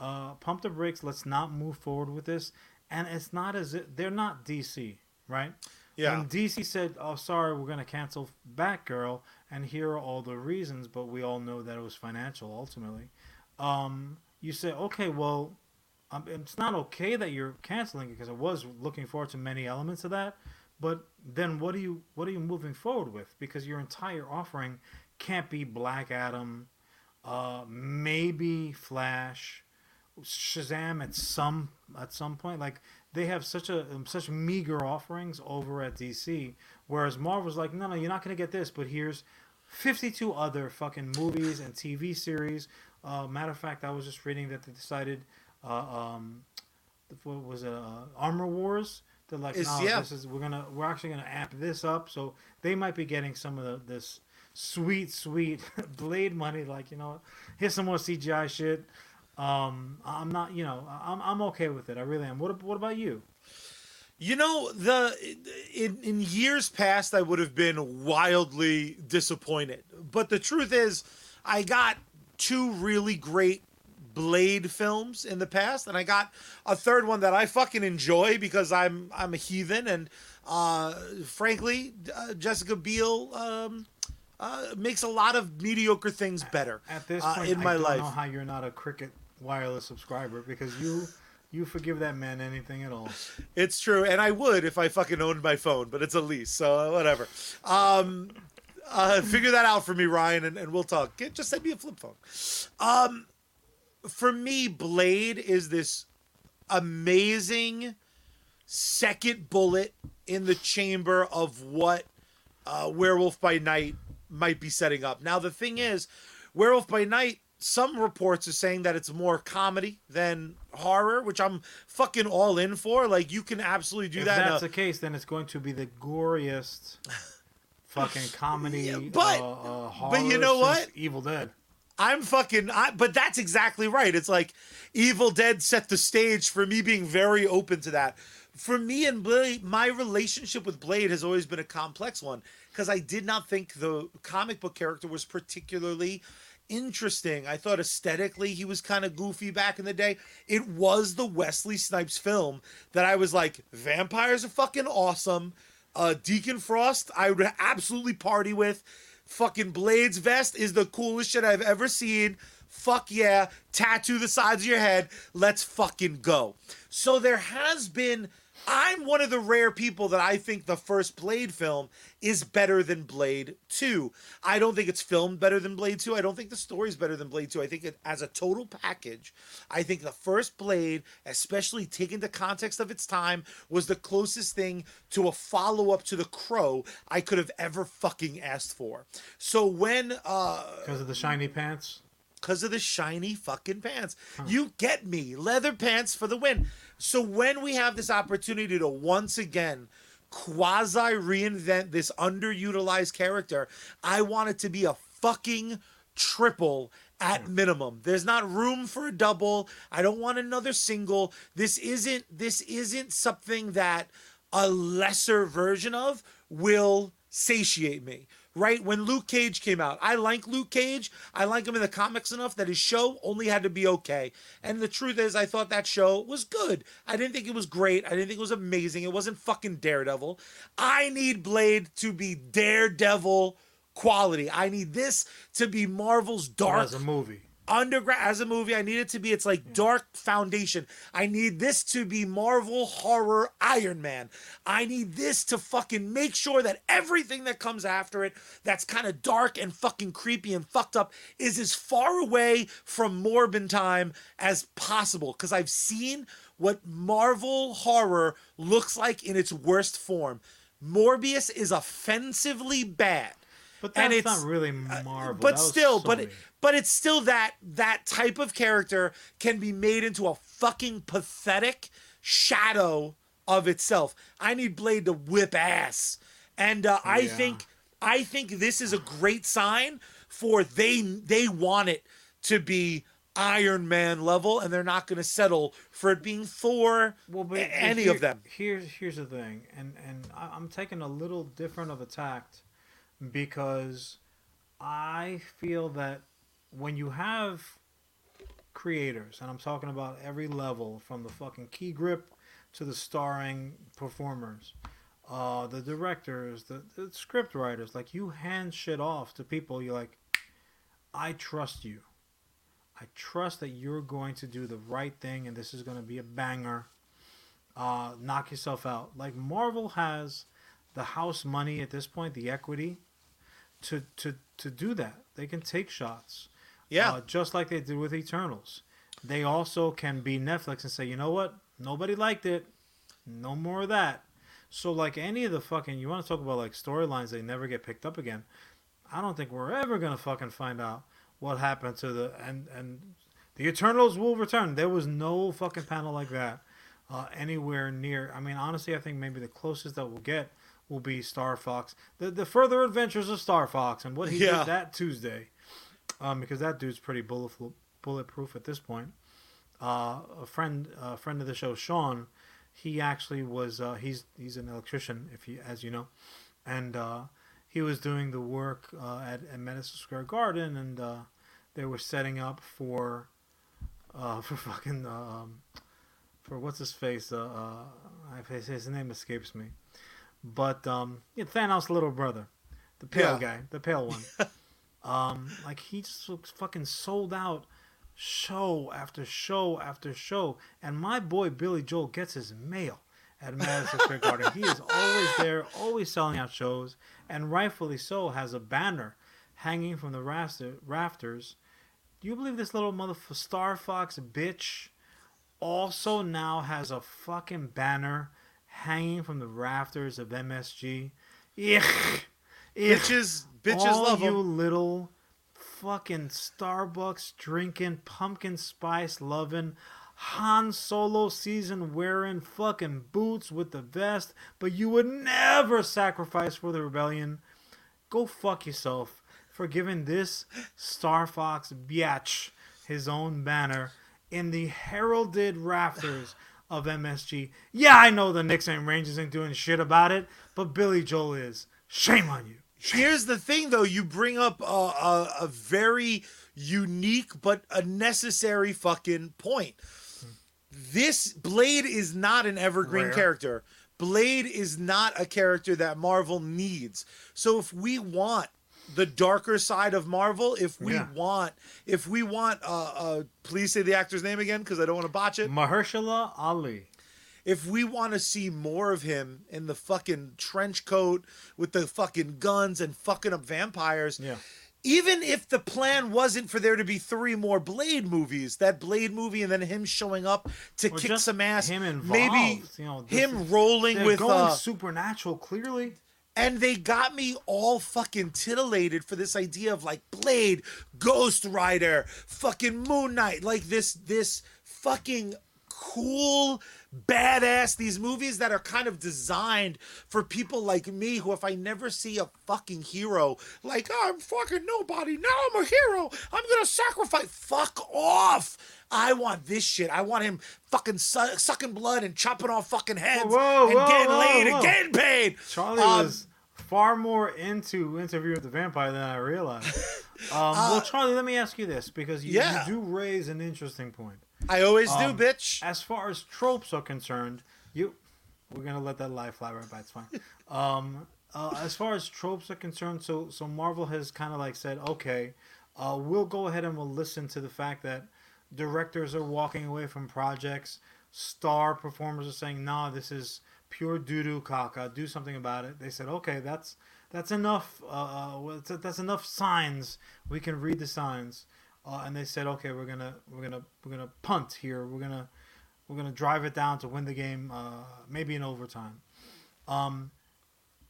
Uh, pump the brakes. Let's not move forward with this. And it's not as if they're not DC, right? Yeah. When DC said, "Oh, sorry, we're going to cancel Batgirl," and here are all the reasons, but we all know that it was financial ultimately. Um, you say, okay, well, um, it's not okay that you're canceling it because I was looking forward to many elements of that. But then what are you what are you moving forward with? Because your entire offering can't be Black Adam, uh, maybe Flash, Shazam at some at some point. Like they have such a um, such meager offerings over at DC, whereas Marvel's like, no, no, you're not gonna get this, but here's 52 other fucking movies and TV series. Uh, matter of fact, I was just reading that they decided, uh, um, what was it, uh, Armor Wars? They're like, no, yeah. this is we're gonna we're actually gonna amp this up, so they might be getting some of the, this sweet, sweet Blade money. Like, you know, here's some more CGI shit. Um, I'm not, you know, I'm I'm okay with it. I really am. What what about you? You know, the in in years past I would have been wildly disappointed. But the truth is I got two really great Blade films in the past and I got a third one that I fucking enjoy because I'm I'm a heathen and uh frankly uh, Jessica Biel um uh, makes a lot of mediocre things better At this uh, point, in my I don't life. know how you're not a Cricket wireless subscriber because you you forgive that man anything at all. It's true, and I would if I fucking owned my phone, but it's a lease, so whatever. Um, uh, figure that out for me, Ryan, and, and we'll talk. Get, just send me a flip phone. Um, for me, Blade is this amazing second bullet in the chamber of what uh, Werewolf by Night might be setting up. Now, the thing is, Werewolf by Night, some reports are saying that it's more comedy than horror, which I'm fucking all in for. Like, you can absolutely do if that. If that's a- the case, then it's going to be the goriest fucking comedy. Yeah, but- uh, uh, horror but you know what? Evil Dead. I'm fucking, I, but that's exactly right. It's like Evil Dead set the stage for me being very open to that. For me and Blade, my relationship with Blade has always been a complex one because I did not think the comic book character was particularly interesting. I thought aesthetically he was kind of goofy back in the day. It was the Wesley Snipes film that I was like, vampires are fucking awesome. Uh, Deacon Frost, I would absolutely party with. Fucking Blade's vest is the coolest shit I've ever seen. Fuck yeah. Tattoo the sides of your head. Let's fucking go. So there has been. I'm one of the rare people that I think the first Blade film is better than Blade 2. I don't think it's filmed better than Blade 2. I don't think the story's better than Blade 2. I think it as a total package, I think the first Blade, especially taken the context of its time, was the closest thing to a follow-up to The Crow I could have ever fucking asked for. So when uh Because of the shiny pants. Because of the shiny fucking pants. You get me. Leather pants for the win. So when we have this opportunity to once again quasi reinvent this underutilized character, I want it to be a fucking triple at hmm. minimum. There's not room for a double. I don't want another single. This isn't this isn't something that a lesser version of will satiate me. Right? When Luke Cage came out, I like Luke Cage. I like him in the comics enough that his show only had to be okay. And the truth is, I thought that show was good. I didn't think it was great. I didn't think it was amazing. It wasn't fucking Daredevil. I need Blade to be Daredevil quality. I need this to be Marvel's dark As a movie. Underground as a movie i need it to be its like dark foundation. I need this to be marvel horror iron man. I need this to fucking make sure that everything that comes after it that's kind of dark and fucking creepy and fucked up is as far away from morbin time as possible. Because i've seen what marvel horror looks like in its worst form. Morbius is offensively bad. But And that's it's- not really uh, Marvel. but That was still, but it, but it's still that that type of character can be made into a fucking pathetic shadow of itself. I need Blade to whip ass, and uh, I Yeah. think I think this is a great sign for they they want it to be Iron Man level, and they're not going to settle for it being Thor. well, but any here- of them. Here's here's the thing, and and I- I'm taking a little different of a tact because I feel that when you have creators, and I'm talking about every level from the fucking key grip to the starring performers, uh, the directors, the, the script writers, like you hand shit off to people, you're like, I trust you. I trust that you're going to do the right thing, and this is going to be a banger. Uh, knock yourself out. Like Marvel has the house money at this point, the equity, to to to do that. They can take shots. Yeah. Uh, just like they did with Eternals. They also can be Netflix and say, you know what? Nobody liked it. No more of that. So like any of the fucking you want to talk about like storylines they never get picked up again. I don't think we're ever gonna fucking find out what happened to the and and the Eternals will return. There was no fucking panel like that uh, anywhere near. I mean, honestly, I think maybe the closest that we'll get will be Starfox, the the further adventures of Starfox, and what he Yeah. did that Tuesday, um, because that dude's pretty bullet bulletproof at this point. Uh, a friend, a friend of the show, Sean, he actually was. Uh, he's he's an electrician, if you as you know, and uh, he was doing the work uh, at, at Madison Square Garden, and uh, they were setting up for uh, for fucking um, for what's his face. Uh, uh, I, his, his name escapes me, but um, yeah, Thanos' little brother, the pale Yeah. guy, the pale one. um, like he just looks fucking sold out, show after show after show, and my boy Billy Joel gets his mail at Madison Square Garden. He is always there, always selling out shows, and rightfully so. Has a banner hanging from the rafter, rafters. Do you believe this little motherfucker Starfox bitch also now has a fucking banner hanging from the rafters of MSG? Ugh. Bitches, bitches All love you them. little fucking Starbucks drinking, pumpkin spice loving, Han Solo season wearing fucking boots with the vest, but you would never sacrifice for the rebellion. Go fuck yourself for giving this Starfox biatch his own banner in the heralded rafters of MSG. Yeah, I know the Knicks and Rangers ain't doing shit about it, but Billy Joel is. Shame on you. Here's the thing, though. You bring up a, a, a very unique but a necessary fucking point. This Blade is not an evergreen Rare. character. Blade is not a character that Marvel needs. So if we want the darker side of Marvel, if we Yeah. want, if we want, uh, uh, please say the actor's name again because I don't want to botch it. Mahershala Ali. If we want to see more of him in the fucking trench coat with the fucking guns and fucking up vampires, Yeah. even if the plan wasn't for there to be three more Blade movies, that Blade movie and then him showing up to Or kick some ass, him involved, maybe you know, him is- rolling with going uh, supernatural, clearly. and they got me all fucking titillated for this idea of like Blade, Ghost Rider, fucking Moon Knight, like this this fucking cool badass these movies that are kind of designed for people like me who if I never see a fucking hero like I'm fucking nobody now I'm a hero I'm gonna sacrifice fuck off I want this shit I want him fucking su- sucking blood and chopping off fucking heads Whoa, and getting whoa, laid whoa. and getting paid Charlie Um, was far more into Interview with the Vampire than I realized. Um, well, Charlie, let me ask you this because you, Uh, yeah. you do raise an interesting point. I always Um, do, bitch. As far as tropes are concerned, you we're gonna let that lie fly right by. It's fine. Um, uh, as far as tropes are concerned, so so Marvel has kind of like said, okay, uh, we'll go ahead and we'll listen to the fact that directors are walking away from projects, star performers are saying, nah, this is pure doo doo caca. Do something about it. They said, okay, that's that's enough. Uh, uh, that's enough signs. We can read the signs. Uh, and they said, okay, we're gonna we're gonna we're gonna punt here. We're gonna we're gonna drive it down to win the game, uh, maybe in overtime. Um,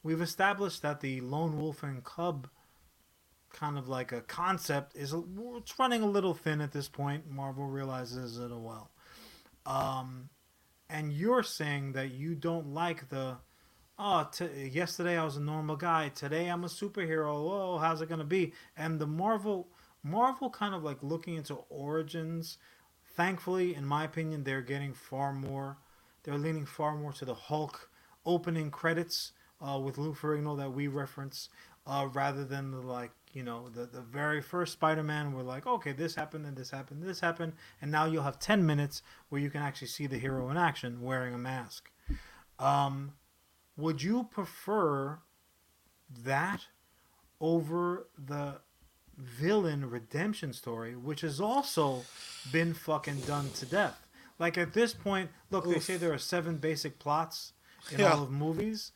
we've established that the lone wolf and cub kind of like a concept is it's running a little thin at this point. Marvel realizes it well. Um, and you're saying that you don't like the oh t- yesterday I was a normal guy today I'm a superhero oh how's it gonna be and the Marvel Marvel kind of like looking into origins thankfully in my opinion they're getting far more they're leaning far more to the Hulk opening credits uh, with Lou Ferrigno that we reference uh, rather than the like you know the, the very first Spider-Man we're like okay this happened and this happened this happened and now you'll have 10 minutes where you can actually see the hero in action wearing a mask. Um, would you prefer that over the villain redemption story, which has also been fucking done to death. Like at this point, look, they say there are seven basic plots in Yeah. all of movies.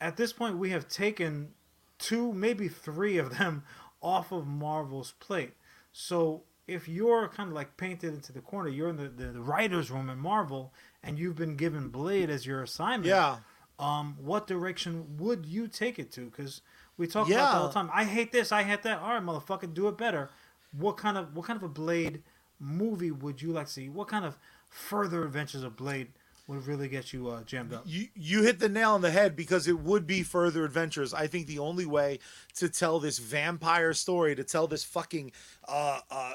At this point, we have taken two, maybe three of them off of Marvel's plate. So if you're kind of like painted into the corner, you're in the, the, the writer's room at Marvel, and you've been given Blade as your assignment Yeah. um, what direction would you take it to? Because we talk Yeah. about that all the time. I hate this. I hate that. All right, motherfucker, do it better. What kind of what kind of a Blade movie would you like to see? What kind of further adventures of Blade would really get you uh, jammed up? You you hit the nail on the head because it would be further adventures. I think the only way to tell this vampire story, to tell this fucking uh uh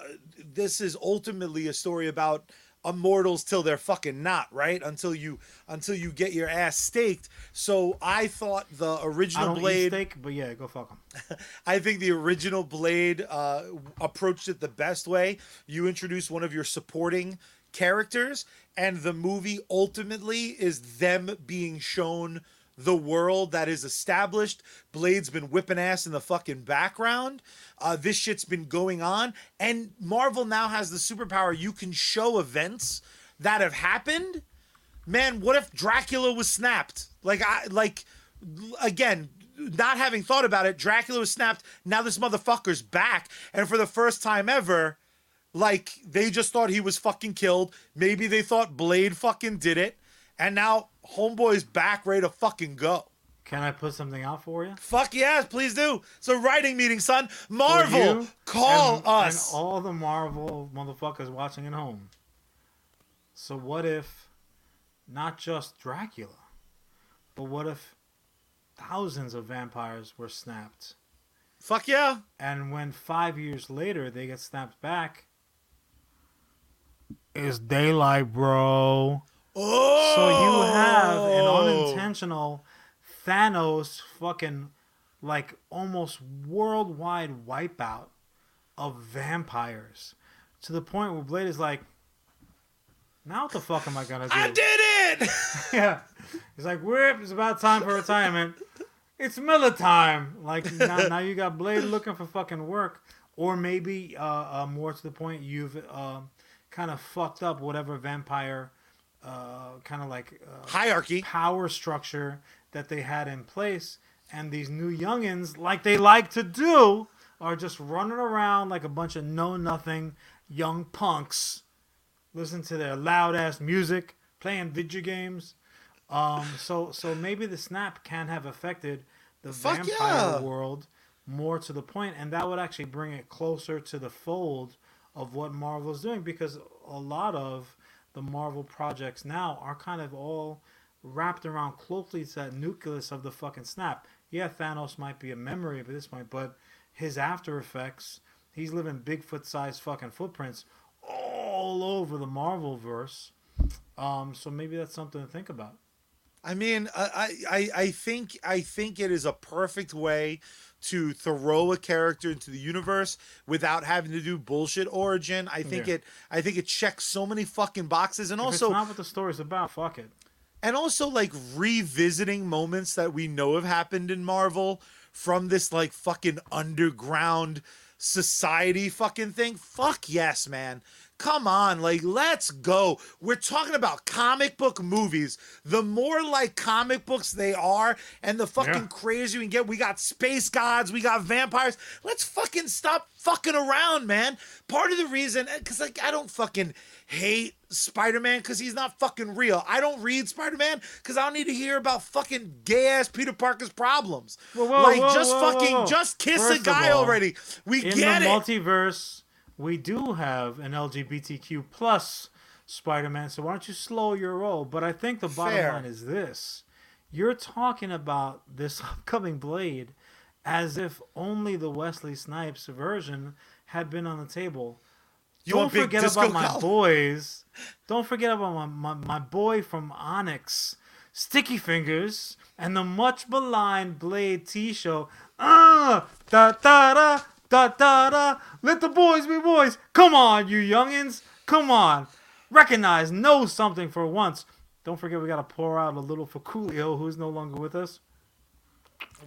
this is ultimately a story about immortals till they're fucking not, right? Until you until you get your ass staked. So I thought the I original don't Blade steak, but yeah, go fuck them. I think the original Blade uh, approached it the best way. You introduce one of your supporting characters, and the movie ultimately is them being shown the world that is established. Blade's been whipping ass in the fucking background. Uh, this shit's been going on, and Marvel now has the superpower. You can show events that have happened. Man, what if Dracula was snapped? Like I like again, not having thought about it, Dracula was snapped. Now this motherfucker's back, and for the first time ever, like they just thought he was fucking killed. Maybe they thought Blade fucking did it, and now Homeboy's back, ready to fucking go. Can I put something out for you? Fuck yes, please do. It's a writing meeting, son. Marvel, call and- us. And all the Marvel motherfuckers watching at home. So what if not just Dracula, but what if thousands of vampires were snapped? Fuck yeah. And when five years later they get snapped back, it's daylight, bro. Oh. So you have an unintentional Thanos fucking like almost worldwide wipeout of vampires to the point where Blade is like, now what the fuck am I gonna do? I did it. yeah. He's like, whip, it's about time for retirement. It's Miller time. Like now, now you got Blade looking for fucking work, or maybe uh, uh, more to the point, you've uh, kind of fucked up whatever vampire uh, kind of like uh, Hierarchy. power structure that they had in place, and these new youngins, like they like to do, are just running around like a bunch of know nothing young punks, listen to their loud ass music, playing video games. Um, so so maybe the snap can have affected the Fuck vampire yeah. world more to the point, and that would actually bring it closer to the fold of what Marvel's doing because a lot of the Marvel projects now are kind of all wrapped around closely to that nucleus of the fucking snap. Yeah, Thanos might be a memory at this point, but his after effects, he's living Bigfoot sized fucking footprints all over the Marvel verse. Um, so maybe that's something to think about. I mean, I, I, I think I think it is a perfect way to throw a character into the universe without having to do bullshit origin. I think Yeah. it I think it checks so many fucking boxes and if also it's not what the story's about, fuck it. and also like revisiting moments that we know have happened in Marvel from this like fucking underground society fucking thing. Fuck yes, man. Come on, like let's go. We're talking about comic book movies. The more like comic books they are, and the fucking Yeah. crazy we can get. We got space gods, we got vampires. Let's fucking stop fucking around, man. Part of the reason, eh, because like I don't fucking hate Spider-Man because he's not fucking real. I don't read Spider-Man because I don't need to hear about fucking gay ass Peter Parker's problems. Whoa, whoa, like whoa, just fucking just kiss First a guy all, already. We In get the it. multiverse, we do have an LGBTQ plus Spider-Man. So why don't you slow your roll? But I think the bottom Fair. line is this: you're talking about this upcoming Blade as if only the Wesley Snipes version had been on the table. You Don't forget about my boys. Don't forget about my, my, my boy from Onyx, Sticky Fingaz, and the much maligned Blade T show. Ah, da da da da da da. Let the boys be boys. Come on, you youngins. Come on. Recognize, know something for once. Don't forget, we got to pour out a little for Coolio, who's no longer with us.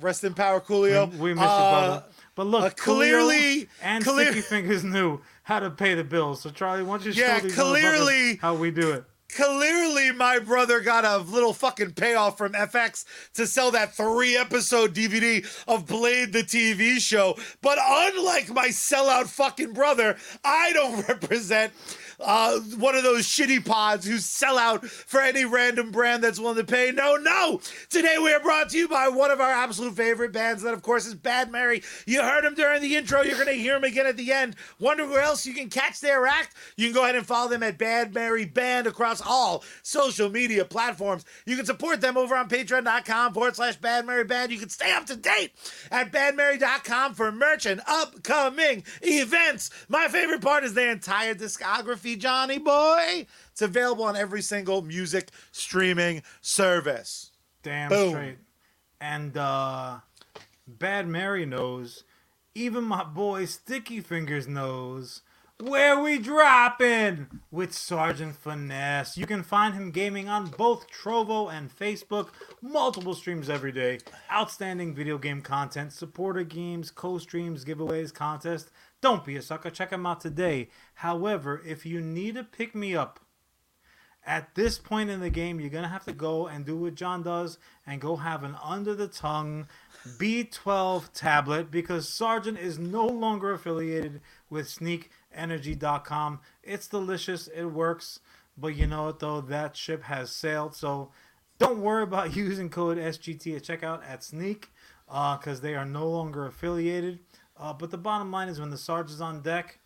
Rest in power, Coolio. We, we miss you, Uh, brother. But look, uh, clearly- Coolio and clear- Sticky Fingaz knew how to pay the bills. So Charlie, why don't you Yeah, show these clearly- how we do it? Clearly, my brother got a little fucking payoff from FX to sell that three episode DVD of Blade the TV show. But unlike my sellout fucking brother, I don't represent uh, one of those shitty pods who sell out for any random brand that's willing to pay. No, no. Today we are brought to you by one of our absolute favorite bands. That, of course, is Bad Mary. You heard him during the intro. You're going to hear him again at the end. Wonder where else you can catch their act? You can go ahead and follow them at Bad Mary Band across all social media platforms. You can support them over on patreon.com forward slash Bad Mary Band. You can stay up to date at badmary.com for merch and upcoming events. My favorite part is their entire discography, Johnny Boy. It's available on every single music streaming service. Damn Boom. straight. And uh Bad Mary knows. Even my boy Sticky Fingaz knows where we dropping with Sergeant Finesse. You can find him gaming on both Trovo and Facebook. Multiple streams every day. Outstanding video game content, supporter games, co-streams, giveaways, contests. Don't be a sucker. Check him out today. However, if you need a pick me up, at this point in the game, you're gonna have to go and do what Jon does and go have an under the tongue B12 tablet because Sergeant is no longer affiliated with SneakEnergy.com. It's delicious, it works, but you know what though, that ship has sailed. So don't worry about using code SGT at checkout at Sneak uh, because they are no longer affiliated. Uh, but the bottom line is when the Sarge is on deck,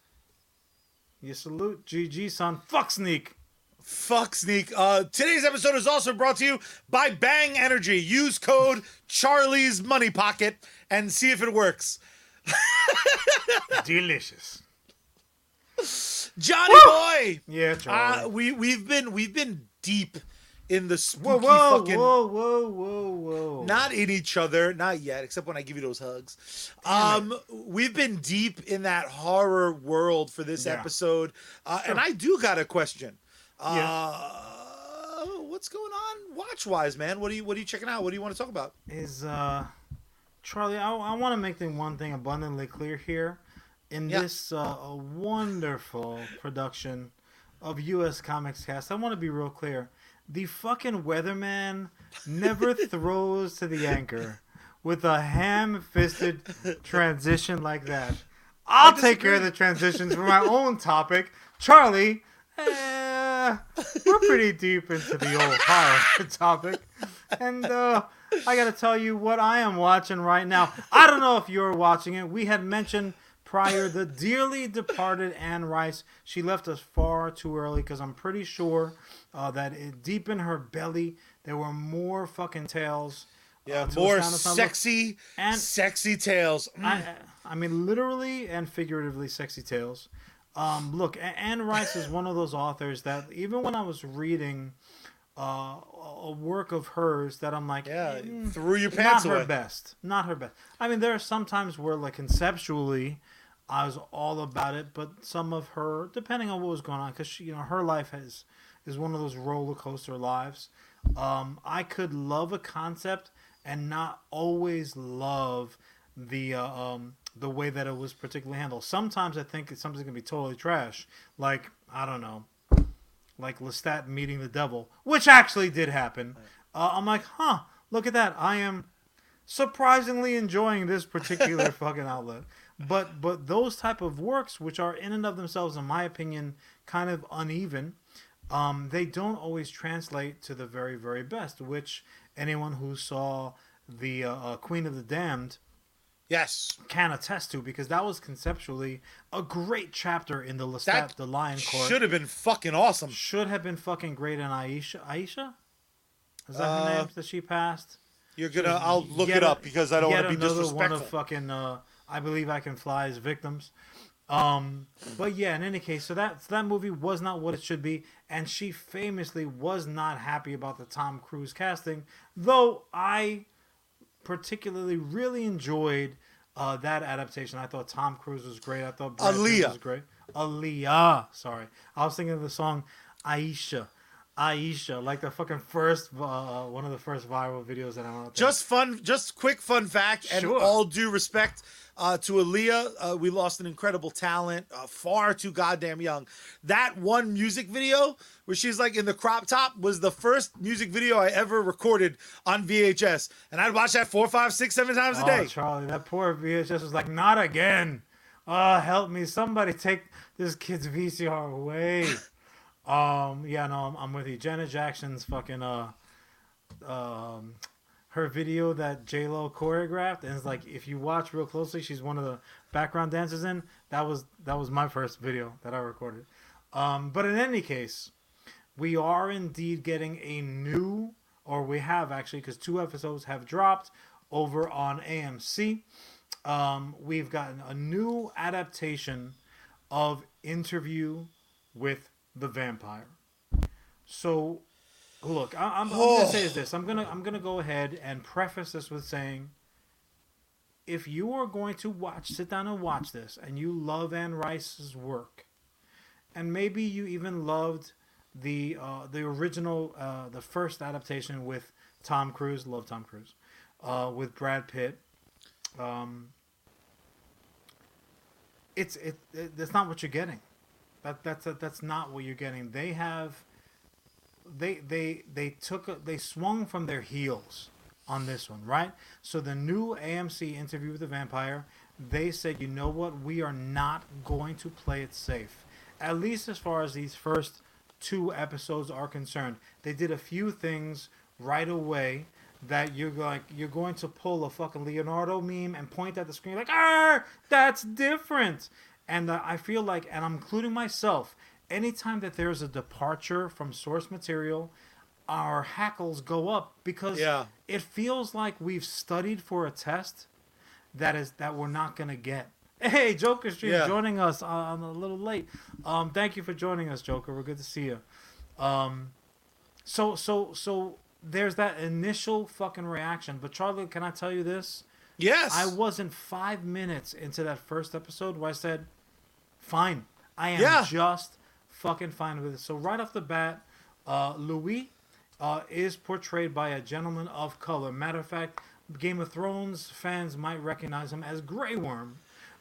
you salute GG son. Fuck Sneak. Fuck Sneak. Uh, today's episode is also brought to you by Bang Energy. Use code Charlie's Money Pocket and see if it works. Delicious. Johnny boy. Yeah, Charlie. Uh, we we've been we've been deep in the spooky whoa, whoa, fucking whoa, whoa, whoa, whoa. not in each other, not yet, except when I give you those hugs. Damn um, we've been deep in that horror world for this Yeah. episode, uh, and I do got a question. Yeah. Uh, what's going on watch wise, man? What are you what are you checking out? What do you want to talk about? is uh, Charlie? I, I want to make the one thing abundantly clear here. In Yeah. this uh, wonderful production of U.S. Comics Cast, I want to be real clear. The fucking weatherman never throws to the anchor with a ham-fisted transition like that. I'll take care of the transitions for my own topic. Charlie, eh, we're pretty deep into the old horror topic. And uh, I got to tell you what I am watching right now. I don't know if you're watching it. We had mentioned prior the dearly departed Anne Rice. She left us far too early because I'm pretty sure uh, that it, deep in her belly there were more fucking tales. uh, Yeah, to more astound us. Now, look, sexy, and- sexy tales. I, I mean, literally and figuratively, sexy tales. Um, look, Anne Rice is one of those authors that even when I was reading uh, a work of hers, that I'm like, yeah, "Mm, threw your pants not pants her best, not her best. I mean, there are some times where, like, conceptually, I was all about it, but some of her, depending on what was going on, because she, you know, her life has is one of those roller coaster lives. Um, I could love a concept and not always love the uh, um, the way that it was particularly handled. Sometimes I think it's something's gonna be totally trash, like I don't know, like Lestat meeting the devil, which actually did happen. Uh, I'm like, huh, look at that. I am surprisingly enjoying this particular fucking outlet. But but those type of works, which are in and of themselves, in my opinion, kind of uneven, um, they don't always translate to the very very best. Which anyone who saw the uh, uh, Queen of the Damned Yes, can attest to, because that was conceptually a great chapter in the Lestat, the Lion Court. should have been fucking awesome. Should have been fucking great. And Aisha, Aisha, is that Uh, her name that she passed? You're gonna. I'll look Yet it up because I don't want to be another one disrespectful. of fucking uh, I believe I can fly's victims. Um, but yeah, in any case, so that so that movie was not what it should be, and she famously was not happy about the Tom Cruise casting. Though I particularly really enjoyed uh, that adaptation. I thought Tom Cruise was great. I thought Brad Aaliyah. was great. Aaliyah, sorry, I was thinking of the song Aisha. Aisha, like the fucking first, uh, one of the first viral videos that I want to. Just fun, just quick fun fact, and all due respect uh, to Aaliyah, uh, we lost an incredible talent, uh, far too goddamn young. That one music video where she's like in the crop top was the first music video I ever recorded on VHS, and I'd watch that four, five, six, seven times a Oh, day. Charlie, that poor VHS was like, not again. Oh, help me. Somebody take this kid's VCR away. um, yeah, no, I'm, I'm with you. Janet Jackson's fucking, uh, um, her video that J Lo choreographed, and it's like if you watch real closely, she's one of the background dancers in. That was that was my first video that I recorded. Um, but in any case, we are indeed getting a new, or we have actually, because two episodes have dropped over on AMC. Um, we've gotten a new adaptation of Interview with the Vampire. So, look, I, I'm, I'm gonna say is this. I'm gonna I'm gonna go ahead and preface this with saying, if you are going to watch, sit down and watch this, and you love Anne Rice's work, and maybe you even loved the uh, the original, uh, the first adaptation with Tom Cruise. Love Tom Cruise, uh, with Brad Pitt. Um, it's it, it. That's not what you're getting. That that's that's not what you're getting. They have. They they they took a, they swung from their heels on this one, right? So the new AMC interview with the vampire, they said, you know what, we are not going to play it safe. At least as far as these first two episodes are concerned. They did a few things right away that you're like you're going to pull a fucking Leonardo meme and point at the screen like, ah, that's different. And uh, I feel like, and I'm including myself, anytime that there's a departure from source material, our hackles go up because Yeah. it feels like we've studied for a test that is that we're not gonna get. Hey, Joker Street Yeah. joining us on a little late. Um, thank you for joining us, Joker. We're good to see you. Um, so so so there's that initial fucking reaction. But Charlie, can I tell you this? Yes, I wasn't five minutes into that first episode where I said, "Fine, I am Yeah. just fucking fine with it." So right off the bat, uh, Louis uh, is portrayed by a gentleman of color. Matter of fact, Game of Thrones fans might recognize him as Grey Worm,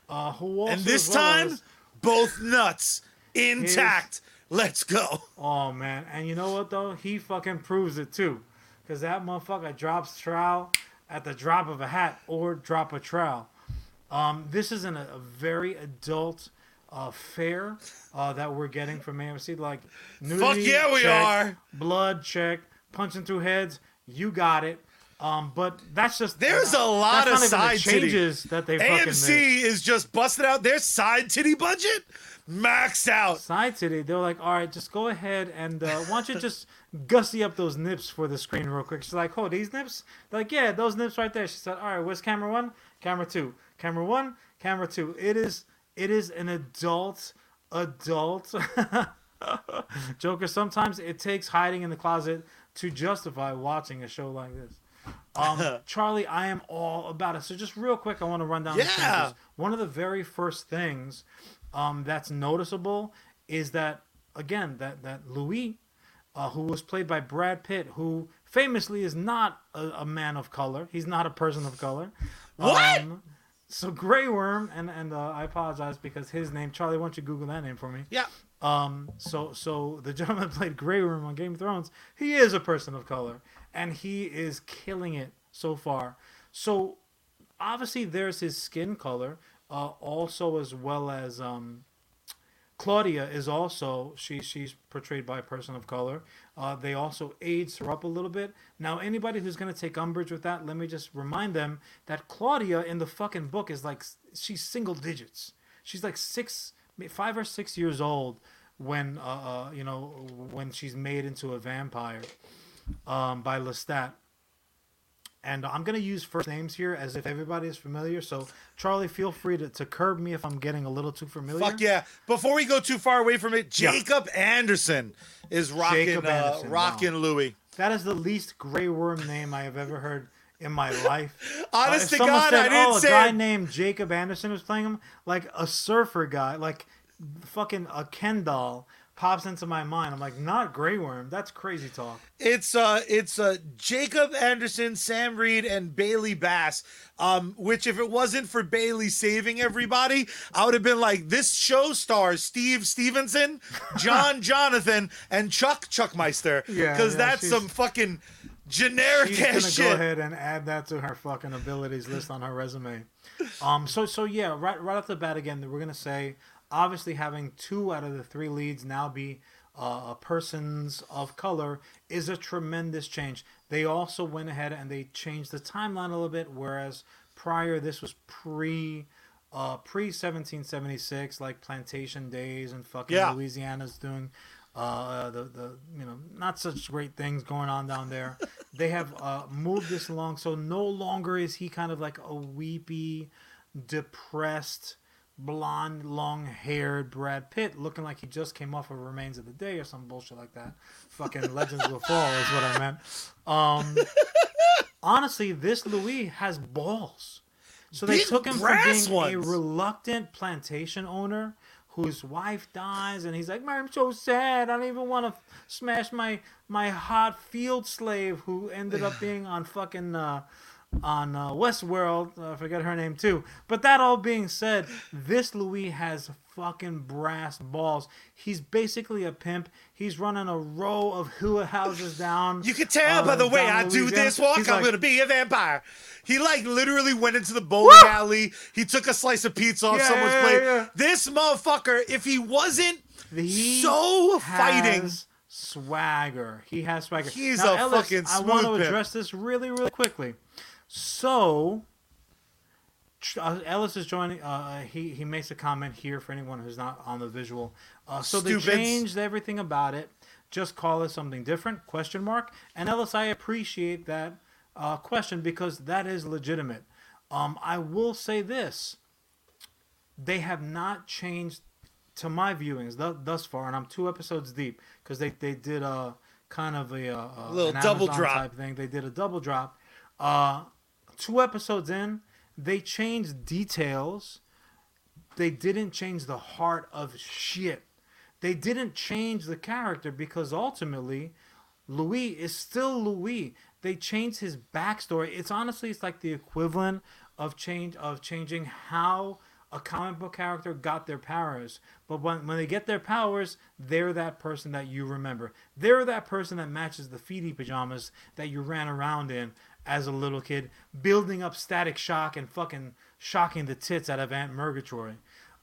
uh, who also and this time, both nuts intact. Let's go. Oh man, and you know what though? He fucking proves it too, because that motherfucker drops trowel at the drop of a hat or drop a trowel. Um, this is an, a very adult uh, fare uh, that we're getting from AMC. Like, nudity, yeah, we check, are. Blood check, punching through heads. You got it. Um, but that's just There's a lot of not even the side titty. changes that they. AMC is just busting out their side titty budget, maxed out. side titty, they're like, all right, just go ahead and uh, why don't you just gussy up those nips for the screen real quick? She's like, oh, these nips? They're like, yeah, those nips right there. She said, all right, where's camera one? Camera two. Camera one, camera two. It is, it is an adult, adult Joker. Sometimes it takes hiding in the closet to justify watching a show like this. Um, Charlie, I am all about it. So just real quick, I want to run down the Yeah. One of the very first things um, that's noticeable is that again that that Louis, uh, who was played by Brad Pitt, who famously is not a, a man of color. He's not a person of color. What? Um, so Grey Worm, and and uh, I apologize because his name, Charlie. Why don't you Google that name for me? Yeah. Um, so so the gentleman played Grey Worm on Game of Thrones. He is a person of color, and he is killing it so far. So obviously there's his skin color, uh, also as well as um, Claudia is also she she's portrayed by a person of color. Uh, they also aged her up a little bit. Now anybody who's gonna take umbrage with that, let me just remind them that Claudia in the fucking book is like she's single digits. She's like six, five or six years old when uh, uh you know when she's made into a vampire um, by Lestat. And I'm gonna use first names here as if everybody is familiar. So Charlie, feel free to, to curb me if I'm getting a little too familiar. Fuck yeah. Before we go too far away from it, Yeah. Jacob Anderson is rocking uh, rocking Louis. That is the least Grey Worm name I have ever heard in my life. Honest if to God, said, I didn't oh, say a guy it. named Jacob Anderson was playing him, like a surfer guy, like fucking a Ken doll, pops into my mind. I'm like, not Grey Worm. That's crazy talk. It's uh it's uh Jacob Anderson, Sam Reid, and Bailey Bass. Um, which if it wasn't for Bailey saving everybody, I would have been like, this show stars Steve Stevenson, John Jonathan, and Chuck Chuckmeister. Yeah, Because yeah, that's some fucking generic She's gonna ass go ahead and add that to her fucking abilities list on her resume. Um, so so yeah, right right off the bat again, we're gonna say obviously having two out of the three leads now be uh, persons of color is a tremendous change. They also went ahead and they changed the timeline a little bit, whereas prior this was pre. Uh, pre 1776, like plantation days and fucking Yeah. Louisiana's doing uh, the the you know not such great things going on down there. they have uh, moved this along, so no longer is he kind of like a weepy, depressed, blonde, long-haired Brad Pitt, looking like he just came off of Remains of the Day or some bullshit like that. Fucking Legends Will Fall is what I meant. Um, honestly, this Louis has balls. So they Big took him from being a reluctant plantation owner whose wife dies, and he's like, "Man, I'm so sad. I don't even want to smash my my hot field slave who ended up being on fucking uh, on uh, Westworld. Uh, I forget her name too. But that all being said, this Louis has fucking brass balls. He's basically a pimp. He's running a row of hua houses down. You can tell uh, by the way I do this walk, He's I'm like, gonna be a vampire. He like literally went into the bowling alley. He took a slice of pizza off Yeah, someone's yeah, plate. yeah. This motherfucker, if he wasn't He so has fighting, swagger. He has swagger. He's now, a Ellis, fucking I want to address this really, really quickly. So, uh, Ellis is joining. Uh, he he makes a comment here for anyone who's not on the visual. Uh, so Stupids. they changed everything about it. Just call it something different? Question mark. And Ellis, I appreciate that uh, question because that is legitimate. Um, I will say this: they have not changed to my viewings th- thus far, and I'm two episodes deep because they, they did a kind of a, a, a Little double Amazon drop. type thing. They did a double drop. Two episodes in, they changed details. They didn't change the heart of shit. They didn't change the character because ultimately, Louis is still Louis. They changed his backstory. It's honestly it's like the equivalent of change of changing how a comic book character got their powers. But when when they get their powers, they're that person that you remember. They're that person that matches the feety pajamas that you ran around in as a little kid, building up static shock and fucking shocking the tits out of Aunt Murgatroyd.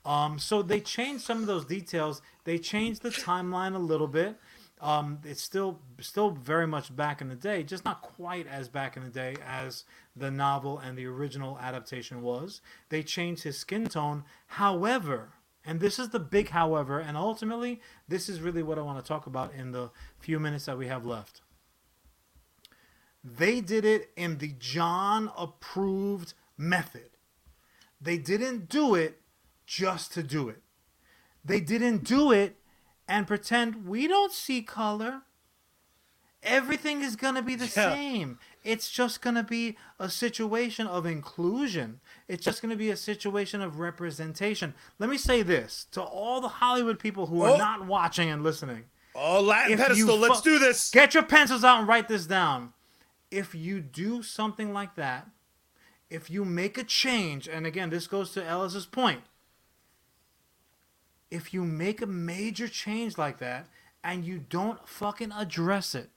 Um, so they changed some of those details. They changed the timeline a little bit. Um, it's still still very much back in the day, just not quite as back in the day as the novel and the original adaptation was. They changed his skin tone. However, and this is the big however, and ultimately this is really what I want to talk about in the few minutes that we have left. They did it in the Jon approved method. They didn't do it just to do it. They didn't do it and pretend we don't see color. Everything is going to be the Yeah. same. It's just going to be a situation of inclusion. It's just going to be a situation of representation. Let me say this to all the Hollywood people who are Oh. not watching and listening. oh Latin If pedestal, let's do this. Get your pencils out and write this down. If you do something like that, if you make a change, and again, this goes to Ellis's point. If you make a major change like that and you don't fucking address it,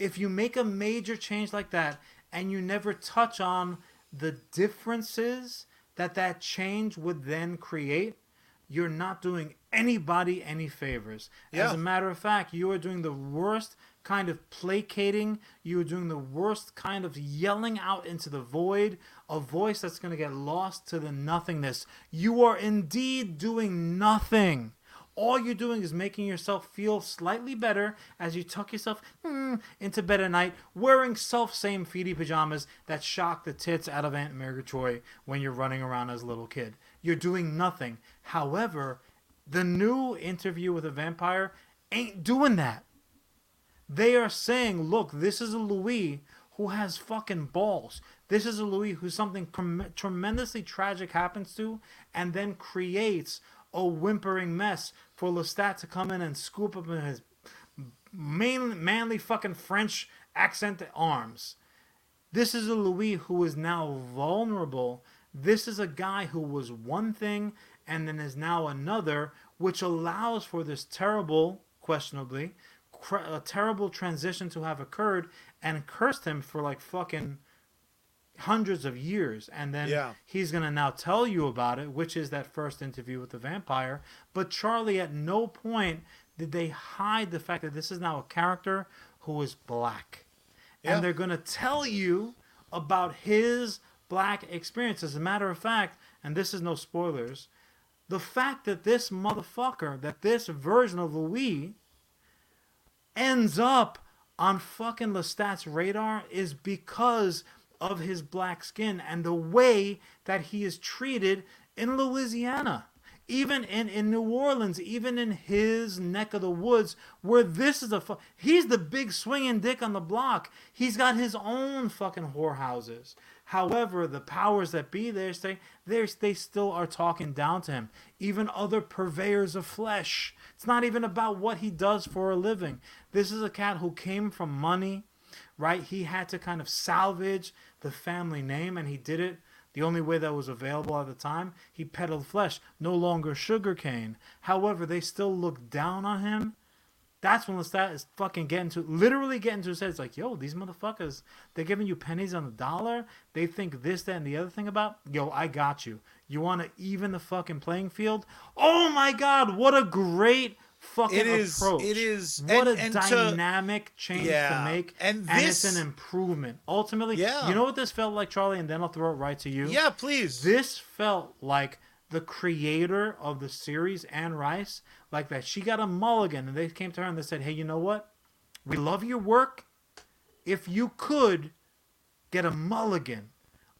if you make a major change like that and you never touch on the differences that that change would then create, you're not doing anybody any favors. As a matter of fact, you are doing the worst kind of placating. You are doing the worst kind of yelling out into the void, a voice that's going to get lost to the nothingness. You are indeed doing nothing. All you're doing is making yourself feel slightly better as you tuck yourself hmm, into bed at night, wearing self same feety pajamas that shock the tits out of Aunt Murgatroyd when you're running around as a little kid. You're doing nothing. However, the new interview with a vampire ain't doing that. They are saying, look, this is a Louis who has fucking balls. This is a Louis who something trem- tremendously tragic happens to and then creates a whimpering mess for Lestat to come in and scoop up in his main, manly fucking French accent arms. This is a Louis who is now vulnerable. This is a guy who was one thing and then is now another, which allows for this terrible, questionably, cr- a terrible transition to have occurred and cursed him for like fucking hundreds of years and then Yeah. he's going to now tell you about it which is that first interview with the vampire but charlie at no point did they hide the fact that this is now a character who is black Yeah. and they're going to tell you about his black experience as a matter of fact and this is no spoilers the fact that this motherfucker that this version of louis ends up on fucking Lestat's radar is because of his black skin and the way that he is treated in Louisiana. Even in, in New Orleans, even in his neck of the woods, where this is a fu- he's the big swinging dick on the block. He's got his own fucking whorehouses. However, the powers that be there say they they still are talking down to him. Even other purveyors of flesh. It's not even about what he does for a living. This is a cat who came from money, right? He had to kind of salvage the family name, and he did it the only way that was available at the time. He peddled flesh, no longer sugarcane. However, they still look down on him. That's when Lestat is fucking getting to, literally getting to his head. It's like, yo, these motherfuckers, they're giving you pennies on the dollar. They think this, that, and the other thing about, yo, I got you. You want to even the fucking playing field? Oh my God, what a great fucking It is- approach. it is- What and- a and to- dynamic change Yeah, to make. and it's this- an improvement. Ultimately, Yeah. you know what this felt like, Charlie? And then I'll throw it right to you. Yeah, please. This felt like the creator of the series, Anne Rice, like that. She got a mulligan, and they came to her and they said, "Hey, you know what? We love your work. If you could get a mulligan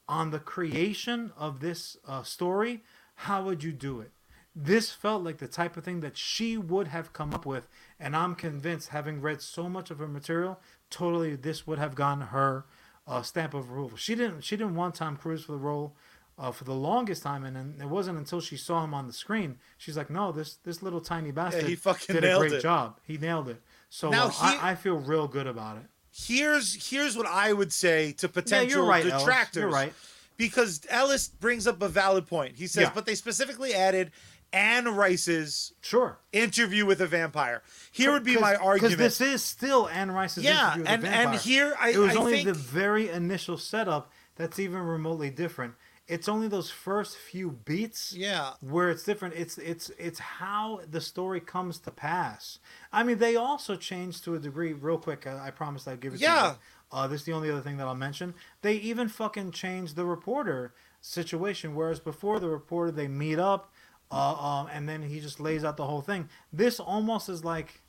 on the creation of this uh, story, how would you do it?" This felt like the type of thing that she would have come up with, and I'm convinced, having read so much of her material, totally this would have gotten her uh, stamp of approval. She didn't. She didn't want Tom Cruise for the role uh, for the longest time, and then it wasn't until she saw him on the screen she's like, "No, this this little tiny bastard he fucking did a great it. job. He nailed it." So Now uh, he- I, I feel real good about it. here's here's what I would say to Yeah, potential you're right, Ellis. detractors. You're right. Because Ellis brings up a valid point. He says, Yeah. but they specifically added Anne Rice's Sure. interview with a vampire. Here would be my argument. Because this is still Anne Rice's yeah, interview with and the and here I, it was I only think the very initial setup that's even remotely different. It's only those first few beats yeah. where it's different. It's it's it's how the story comes to pass. I mean, they also changed to a degree. Real quick, uh, I promised I'd give it. Yeah. To you. Uh, this is the only other thing that I'll mention. They even fucking changed the reporter situation. Whereas before the reporter, they meet up, uh, um, and then he just lays out the whole thing. This almost is like,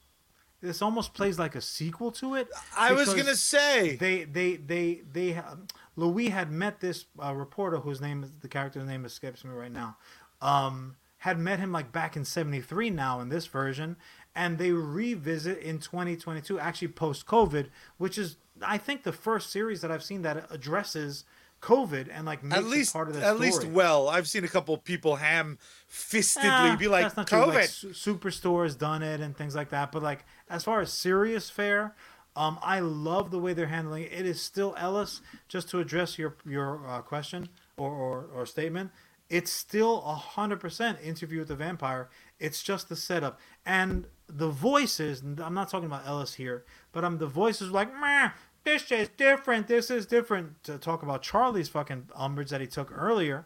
this almost plays like a sequel to it. I was gonna say they they they they um, Louis had met this uh, reporter whose name is the character's name escapes me right now. Um, had met him like back in '73 now in this version, and they revisit in 2022, actually post COVID, which is I think the first series that I've seen that addresses COVID and like at least part of the at story. least well. I've seen a couple people ham fistedly Ah, be like that's not true. COVID. Like, Su- Superstore's done it and things like that. But like as far as serious fare, um, I love the way they're handling it. It is still Ellis. Just to address your your uh, question or, or or statement, it's still a hundred percent interview with the vampire. It's just the setup and the voices. I'm not talking about Ellis here, but I'm the voices like Meh, this is different. This is different. To talk about Charlie's fucking umbrage that he took earlier.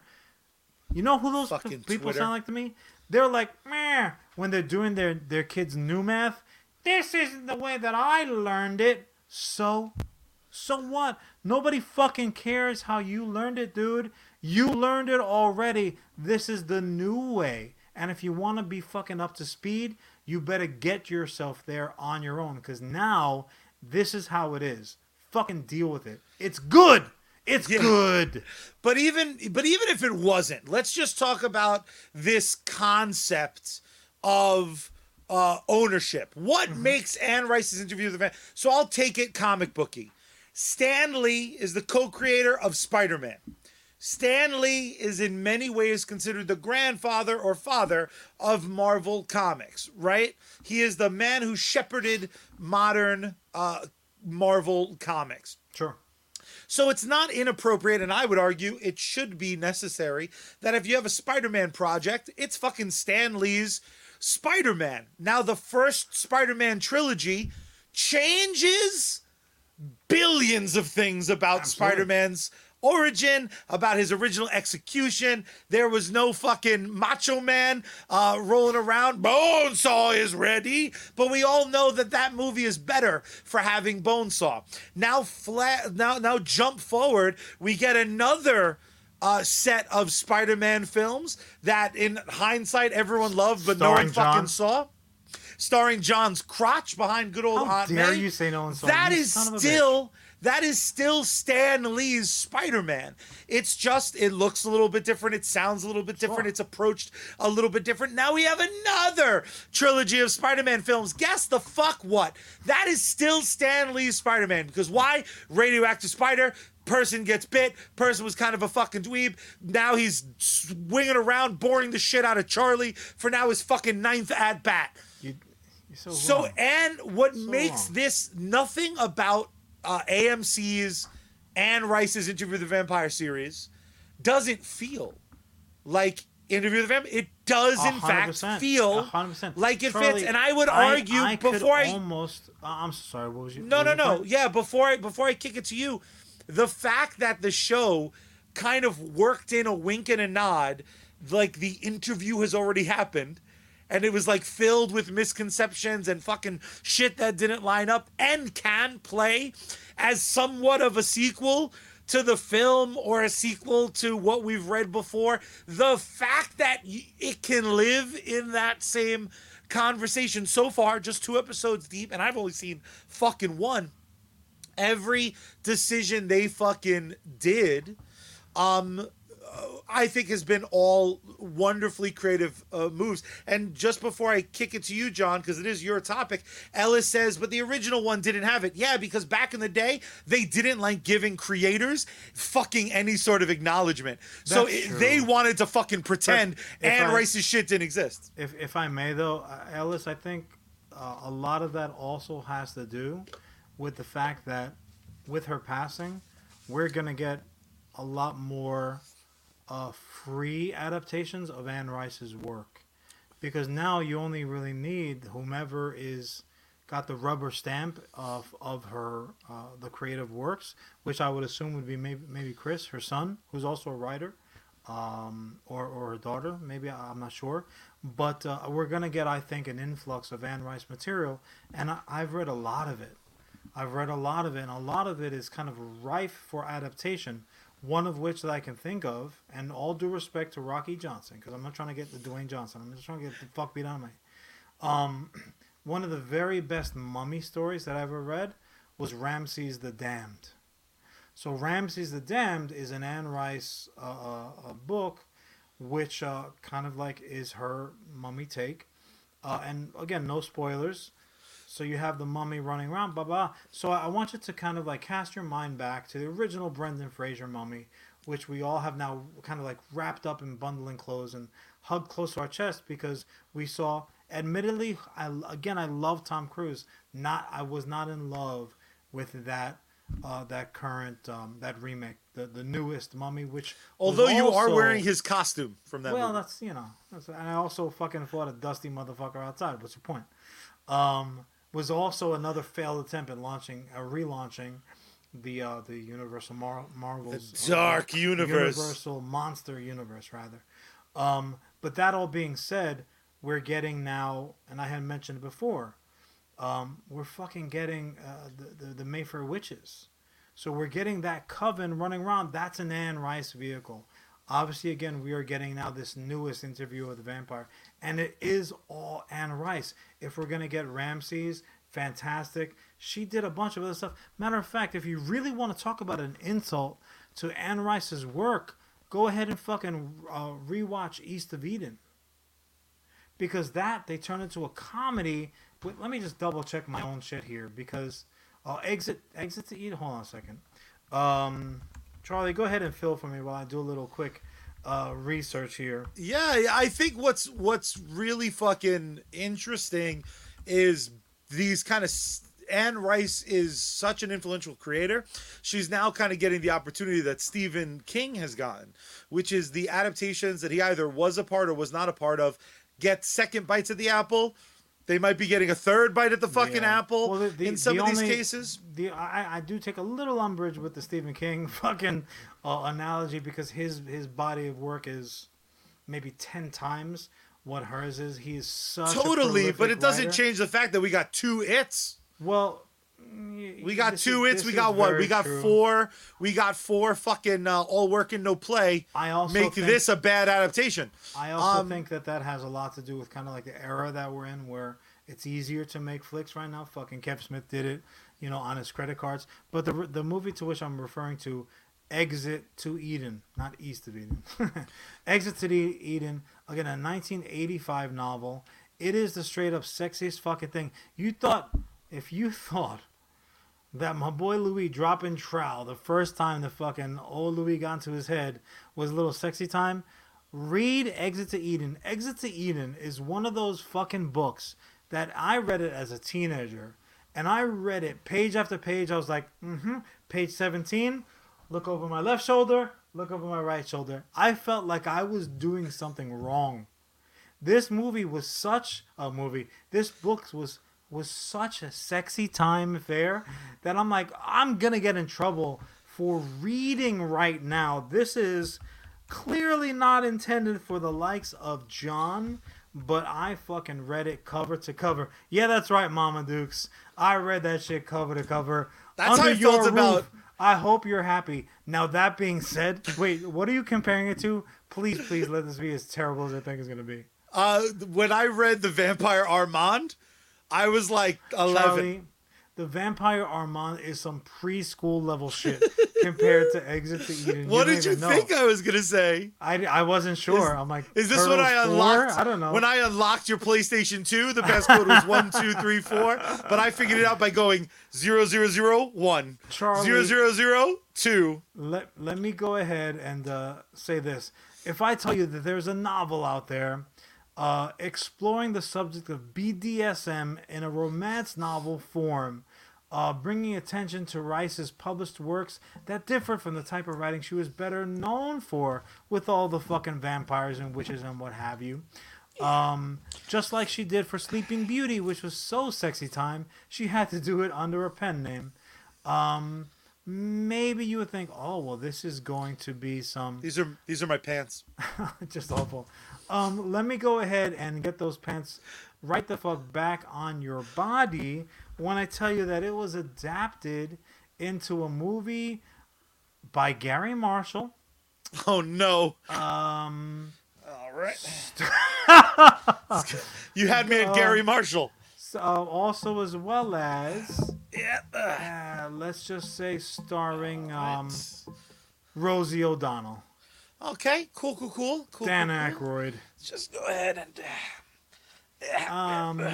You know who those Fucking people Twitter. sound like to me? They're like, meh, when they're doing their, their kids' new math. This isn't the way that I learned it. So, so what? Nobody fucking cares how you learned it, dude. You learned it already. This is the new way. And if you want to be fucking up to speed, you better get yourself there on your own. Because now, this is how it is. Fucking deal with it. It's good. It's Yeah. good. But even but even if it wasn't, let's just talk about this concept of uh, ownership. What Mm-hmm. makes Anne Rice's interview with the van? So I'll take it comic booky. Stan Lee is the co-creator of Spider-Man. Stan Lee is in many ways considered the grandfather or father of Marvel Comics, right? He is the man who shepherded modern uh, Marvel Comics. Sure. So it's not inappropriate, and I would argue it should be necessary that if you have a Spider Man project, it's fucking Stan Lee's Spider Man. Now, the first Spider Man trilogy changes billions of things about Spider Man's origin, about his original execution. There was no fucking Macho Man uh, rolling around. Bonesaw is ready, but we all know that that movie is better for having Bonesaw. Now, flat. Now, now, jump forward. We get another. Uh, set of Spider-Man films that, in hindsight, everyone loved, but no one fucking Jon. saw. Starring Jon's crotch behind good old How Aunt dare May. you say no one saw That you is son of a bitch. still that is still Stan Lee's Spider-Man. It's just it looks a little bit different, it sounds a little bit different, Sure. it's approached a little bit different. Now we have another trilogy of Spider-Man films. Guess the fuck what? That is still Stan Lee's Spider-Man because why? Radioactive Spider Person gets bit. Person was kind of a fucking dweeb. Now he's swinging around, boring the shit out of Charlie for now his fucking ninth at bat. You, you're so, So, and what makes wrong. this nothing about uh, AMC's Anne Rice's Interview with the Vampire series doesn't feel like Interview with the Vampire. It does, in fact, 100%, feel 100%. like it Charlie, fits. And I would argue I could before I almost. uh, I'm sorry. What was you? no, no, no. point? Yeah, before I before I kick it to you, the fact that the show kind of worked in a wink and a nod, like the interview has already happened, and it was like filled with misconceptions and fucking shit that didn't line up, and can play as somewhat of a sequel to the film or a sequel to what we've read before. The fact that it can live in that same conversation so far, just two episodes deep, and I've only seen fucking one. Every decision they fucking did, um, I think has been all wonderfully creative uh, moves. And just before I kick it to you, Jon, because it is your topic, Ellis says, but the original one didn't have it. Yeah, because back in the day, they didn't like giving creators fucking any sort of acknowledgement. so it, they wanted to fucking pretend and I- Rice's shit didn't exist. If if I may though, uh, Ellis, I think uh, a lot of that also has to do with the fact that with her passing, we're gonna get a lot more uh, free adaptations of Anne Rice's work, because now you only really need whomever is got the rubber stamp of of her uh, the creative works, which I would assume would be maybe maybe Chris, her son, who's also a writer, um, or or her daughter. Maybe I'm not sure, but uh, we're gonna get I think an influx of Anne Rice material, and I, I've read a lot of it. I've read a lot of it, and a lot of it is kind of rife for adaptation. One of which that I can think of, and all due respect to Rocky Johnson, because I'm not trying to get the Dwayne Johnson. I'm just trying to get the fuck beat out of me. Um, one of the very best mummy stories that I ever read was Ramses the Damned. So Ramses the Damned is an Anne Rice uh, uh, uh, book, which uh, kind of like is her mummy take. Uh, and again, no spoilers. So you have the mummy running around, blah blah. So I want you to kind of like cast your mind back to the original Brendan Fraser mummy, which we all have now kind of like wrapped up in bundling clothes and hugged close to our chest because we saw. Admittedly, I again I love Tom Cruise. Not I was not in love with that uh, that current um, that remake, the the newest Mummy, which Although you are wearing his costume from that well, movie. that's you know, that's, and I also fucking fought a dusty motherfucker outside. What's your point? Um, was also another failed attempt at launching, uh, relaunching the uh, the Universal Mar- Marvels The Dark uh, Universe. Universal Monster Universe rather. Um, but that all being said, we're getting now, and I had mentioned it before, um, we're fucking getting uh, the, the the Mayfair witches. So we're getting that coven running around. That's an Anne Rice vehicle. Obviously, again, we are getting now this newest interview with the vampire, and it is all Anne Rice. If we're gonna get Ramses, fantastic. She did a bunch of other stuff. Matter of fact, if you really want to talk about an insult to Anne Rice's work, go ahead and fucking uh, rewatch East of Eden. Because that they turned into a comedy. Wait, let me just double check my own shit here because uh, exit exit to Eden. Hold on a second. Um, Charlie, go ahead and fill for me while I do a little quick uh, research here. Yeah, I think what's what's really fucking interesting is these kind of Anne Rice is such an influential creator. She's now kind of getting the opportunity that Stephen King has gotten, which is the adaptations that he either was a part or was not a part of get second bites at the apple. They might be getting a third bite at the fucking Yeah. apple Well, the- the- in some the of these cases. The I, I do take a little umbrage with the Stephen King fucking uh, analogy because his his body of work is maybe ten times what hers is. He is such a Totally, but it doesn't writer. change the fact that we got two its. Well, We got two is- hits. We got what? We got true. four. We got four fucking uh, all work and no play. I also Make this a bad adaptation. I also Um, think that that has a lot to do with kind of like the era that we're in, where it's easier to make flicks right now. Fucking Kev Smith did it, you know, on his credit cards. But the the movie to which I'm referring to, Exit to Eden, not East of Eden, Exit to the Eden. Again, a 1985 novel. It is the straight up sexiest fucking thing. You thought, if you thought that my boy Louis dropping trowel the first time the fucking old Louis got into his head was a little sexy time. Read Exit to Eden. Exit to Eden is one of those fucking books that I read it as a teenager. And I read it page after page. I was like, mm hmm. Page 17, look over my left shoulder, look over my right shoulder. I felt like I was doing something wrong. This movie was such a movie. This book was was such a sexy time affair that I'm like, I'm gonna get in trouble for reading right now. This is clearly not intended for the likes of Jon, but I fucking read it cover to cover. Yeah, that's right, Mama Dukes. I read that shit cover to cover. That's how I felt about- I hope you're happy. Now that being said, wait, what are you comparing it to? Please, please let this be as terrible as I think it's gonna be. Uh, when I read the Vampire Armand, I was like eleven. Charlie, the Vampire Armand is some preschool level shit compared to Exit to Eden. what don't did you know. think I was gonna say? I, I wasn't sure. I'm like, Is this what I 4? unlocked? I don't know. When I unlocked your PlayStation 2, the passcode was one two three four, but I figured it out by going zero zero zero one Charlie- zero zero zero two. let let me go ahead and uh, say this. If I tell you that there's a novel out there uh, exploring the subject of BDSM in a romance novel form, uh, bringing attention to Rice's published works that differed from the type of writing she was better known for, with all the fucking vampires and witches and what have you. Um, just like she did for Sleeping Beauty, which was so sexy time, she had to do it under a pen name. Um, maybe you would think, oh well, this is going to be some These are these are my pants. just awful. Um, let me go ahead and get those pants right the fuck back on your body when I tell you that it was adapted into a movie by Garry Marshall. Oh no! Um, All right. you had me at Uh, Garry Marshall. so also as well as Yeah. uh, let's just say starring um, Rosie O'Donnell, Okay. Cool. Cool. Cool. Cool. Dan cool, cool. Aykroyd. Just go ahead and uh, Um,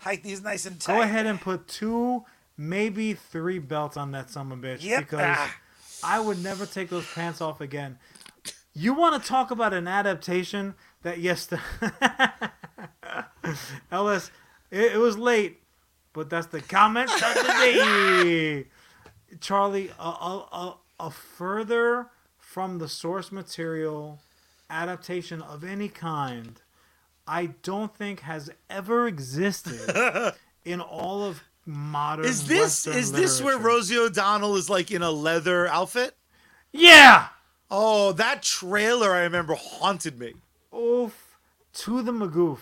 hike these nice and tight. Go ahead and put two, maybe three belts on that a bitch Yep. because Ah. I would never take those pants off again. You want to talk about an adaptation that yes, the Ellis, it, it was late, but that's the comment of the day. Charlie, a, a, a, a further from the source material adaptation of any kind, I don't think has ever existed in all of modern. Is this Western is this where. Rosie O'Donnell is like in a leather outfit? Yeah. Oh, that trailer I remember haunted me. Oof to the magoof.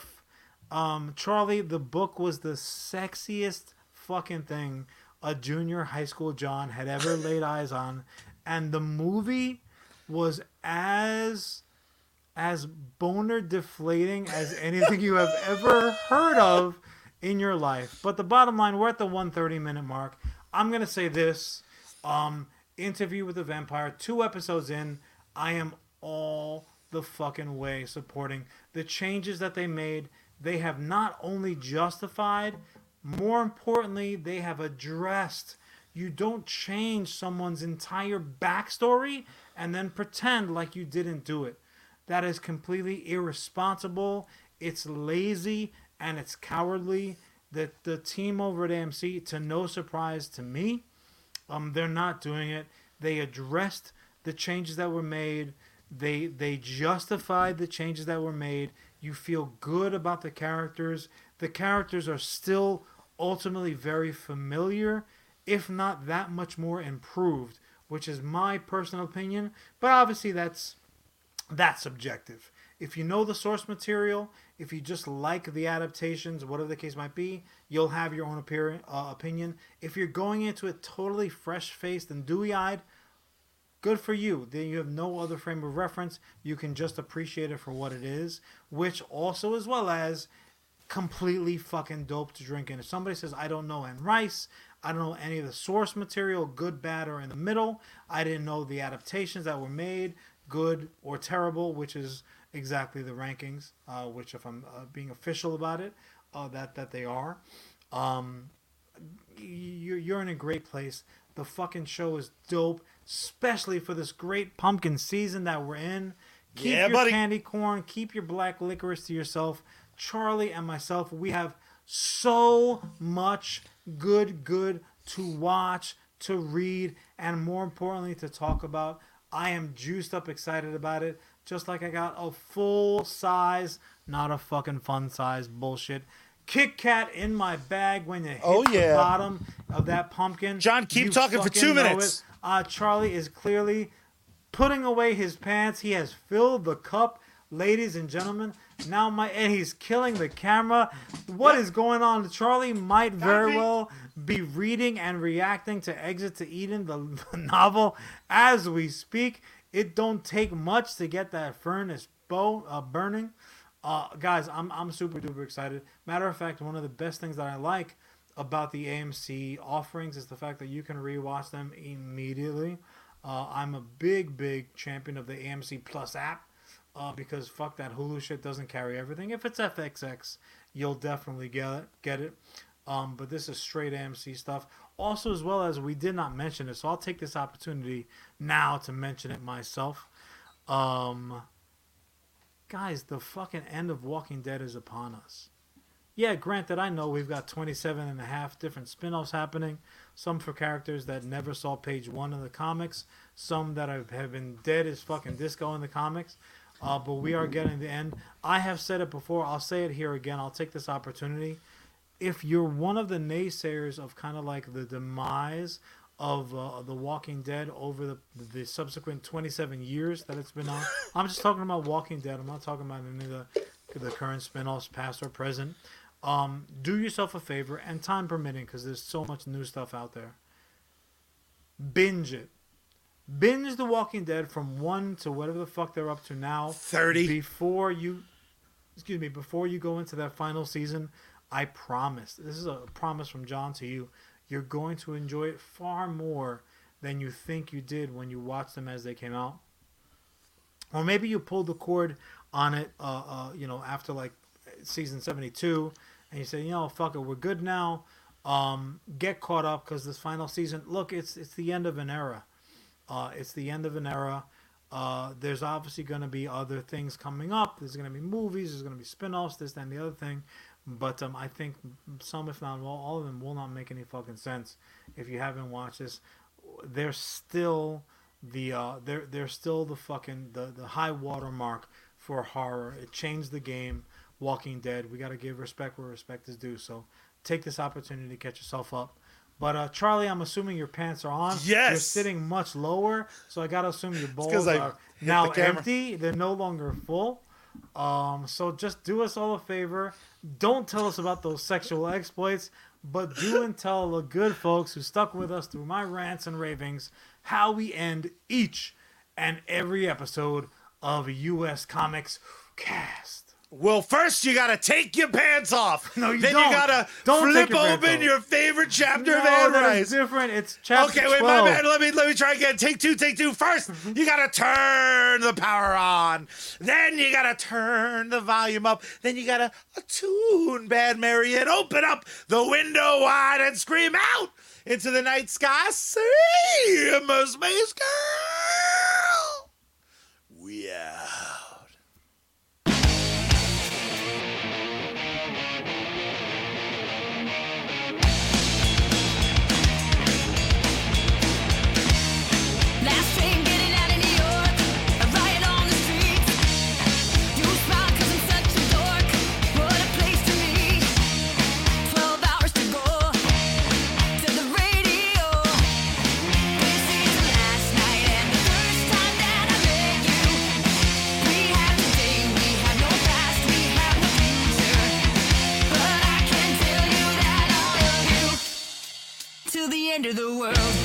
Um, Charlie, the book was the sexiest fucking thing a junior high school Jon had ever laid eyes on, and the movie was as as boner deflating as anything you have ever heard of in your life. But the bottom line, we're at the 130 minute mark. I'm gonna say this. Um, interview with the vampire, two episodes in, I am all the fucking way supporting the changes that they made. They have not only justified, more importantly, they have addressed You don't change someone's entire backstory and then pretend like you didn't do it. That is completely irresponsible. It's lazy and it's cowardly. That the team over at AMC, to no surprise to me, um, they're not doing it. They addressed the changes that were made. They they justified the changes that were made. You feel good about the characters. The characters are still ultimately very familiar, if not that much more improved, which is my personal opinion. But obviously that's that's subjective. If you know the source material, if you just like the adaptations, whatever the case might be, you'll have your own appear, uh, opinion. If you're going into it totally fresh faced and dewy eyed, good for you. Then you have no other frame of reference. You can just appreciate it for what it is, which also, as well as completely fucking dope to drink in. If somebody says, I don't know Anne Rice, I don't know any of the source material, good, bad, or in the middle, I didn't know the adaptations that were made, good or terrible, which is exactly the rankings, uh, which, if I'm uh, being official about it, uh, that, that they are. Um, you're, you're in a great place. The fucking show is dope, especially for this great pumpkin season that we're in. Keep Yeah, your buddy. candy corn, keep your black licorice to yourself. Charlie and myself, we have so much good, good to watch, to read, and more importantly, to talk about. I am juiced up, excited about it. Just like I got a full size, not a fucking fun size bullshit. Kit Kat in my bag when you hit Oh, the bottom of that pumpkin. Jon, keep You talking for two minutes. Uh, Charlie is clearly putting away his pants. He has filled the cup, ladies and gentlemen. Now my and he's killing the camera. What is going on? Charlie might very well be reading and reacting to Exit to Eden, the, the novel, as we speak. It don't take much to get that furnace bow uh, burning. Uh, guys, I'm I'm super duper excited. Matter of fact, one of the best things that I like about the AMC offerings is the fact that you can rewatch them immediately. Uh, I'm a big, big champion of the AMC Plus app uh, because fuck that Hulu shit doesn't carry everything. If it's FXX, you'll definitely get it. Get it. Um, but this is straight AMC stuff. Also, as well as we did not mention it, so I'll take this opportunity now to mention it myself. Um, guys, the fucking end of Walking Dead is upon us. Yeah, granted, I know we've got 27 and a half different spin offs happening. Some for characters that never saw page one of the comics, some that have, have been dead as fucking disco in the comics. Uh, but we are getting the end. I have said it before, I'll say it here again. I'll take this opportunity. If you're one of the naysayers of kind of like the demise of uh, The Walking Dead over the, the subsequent 27 years that it's been on, I'm just talking about Walking Dead. I'm not talking about any of the, the current spin offs, past or present um, do yourself a favor and time permitting because there's so much new stuff out there binge it binge the walking dead from 1 to whatever the fuck they're up to now. 30. before you excuse me before you go into that final season i promise this is a promise from Jon to you you're going to enjoy it far more than you think you did when you watched them as they came out. Or maybe you pulled the cord on it uh, uh, you know after like season 72 and you say you know fuck it we're good now. Um, get caught up because this final season look it's it's the end of an era uh, it's the end of an era uh, there's obviously going to be other things coming up there's going to be movies there's going to be spin-offs this that, and the other thing but um, i think some if not all, all of them will not make any fucking sense if you haven't watched this they're still the uh, they're they're still the fucking the, the high watermark for horror it changed the game Walking Dead. We got to give respect where respect is due. So take this opportunity to catch yourself up. But uh, Charlie, I'm assuming your pants are on. Yes. You're sitting much lower, so I gotta assume your I are now empty. They're no longer full. Um, so just do us all a favor. Don't tell us about those sexual exploits, but do and tell the good folks who stuck with us through my rants and ravings how we end each and every episode of U.S. Comics Cast. Well, first you gotta take your pants off. No, you then don't. you gotta Don't flip your open your favorite chapter No, of Anne Rice. different. It's chapter Okay, wait, 12. my bad. Let me let me try again. Take two, take two. First, Mm-hmm. you gotta turn the power on. Then you gotta turn the volume up. Then you gotta tune Bad Mary and open up the window wide and scream out. into the night sky. See, my space girl. We out. End of the world.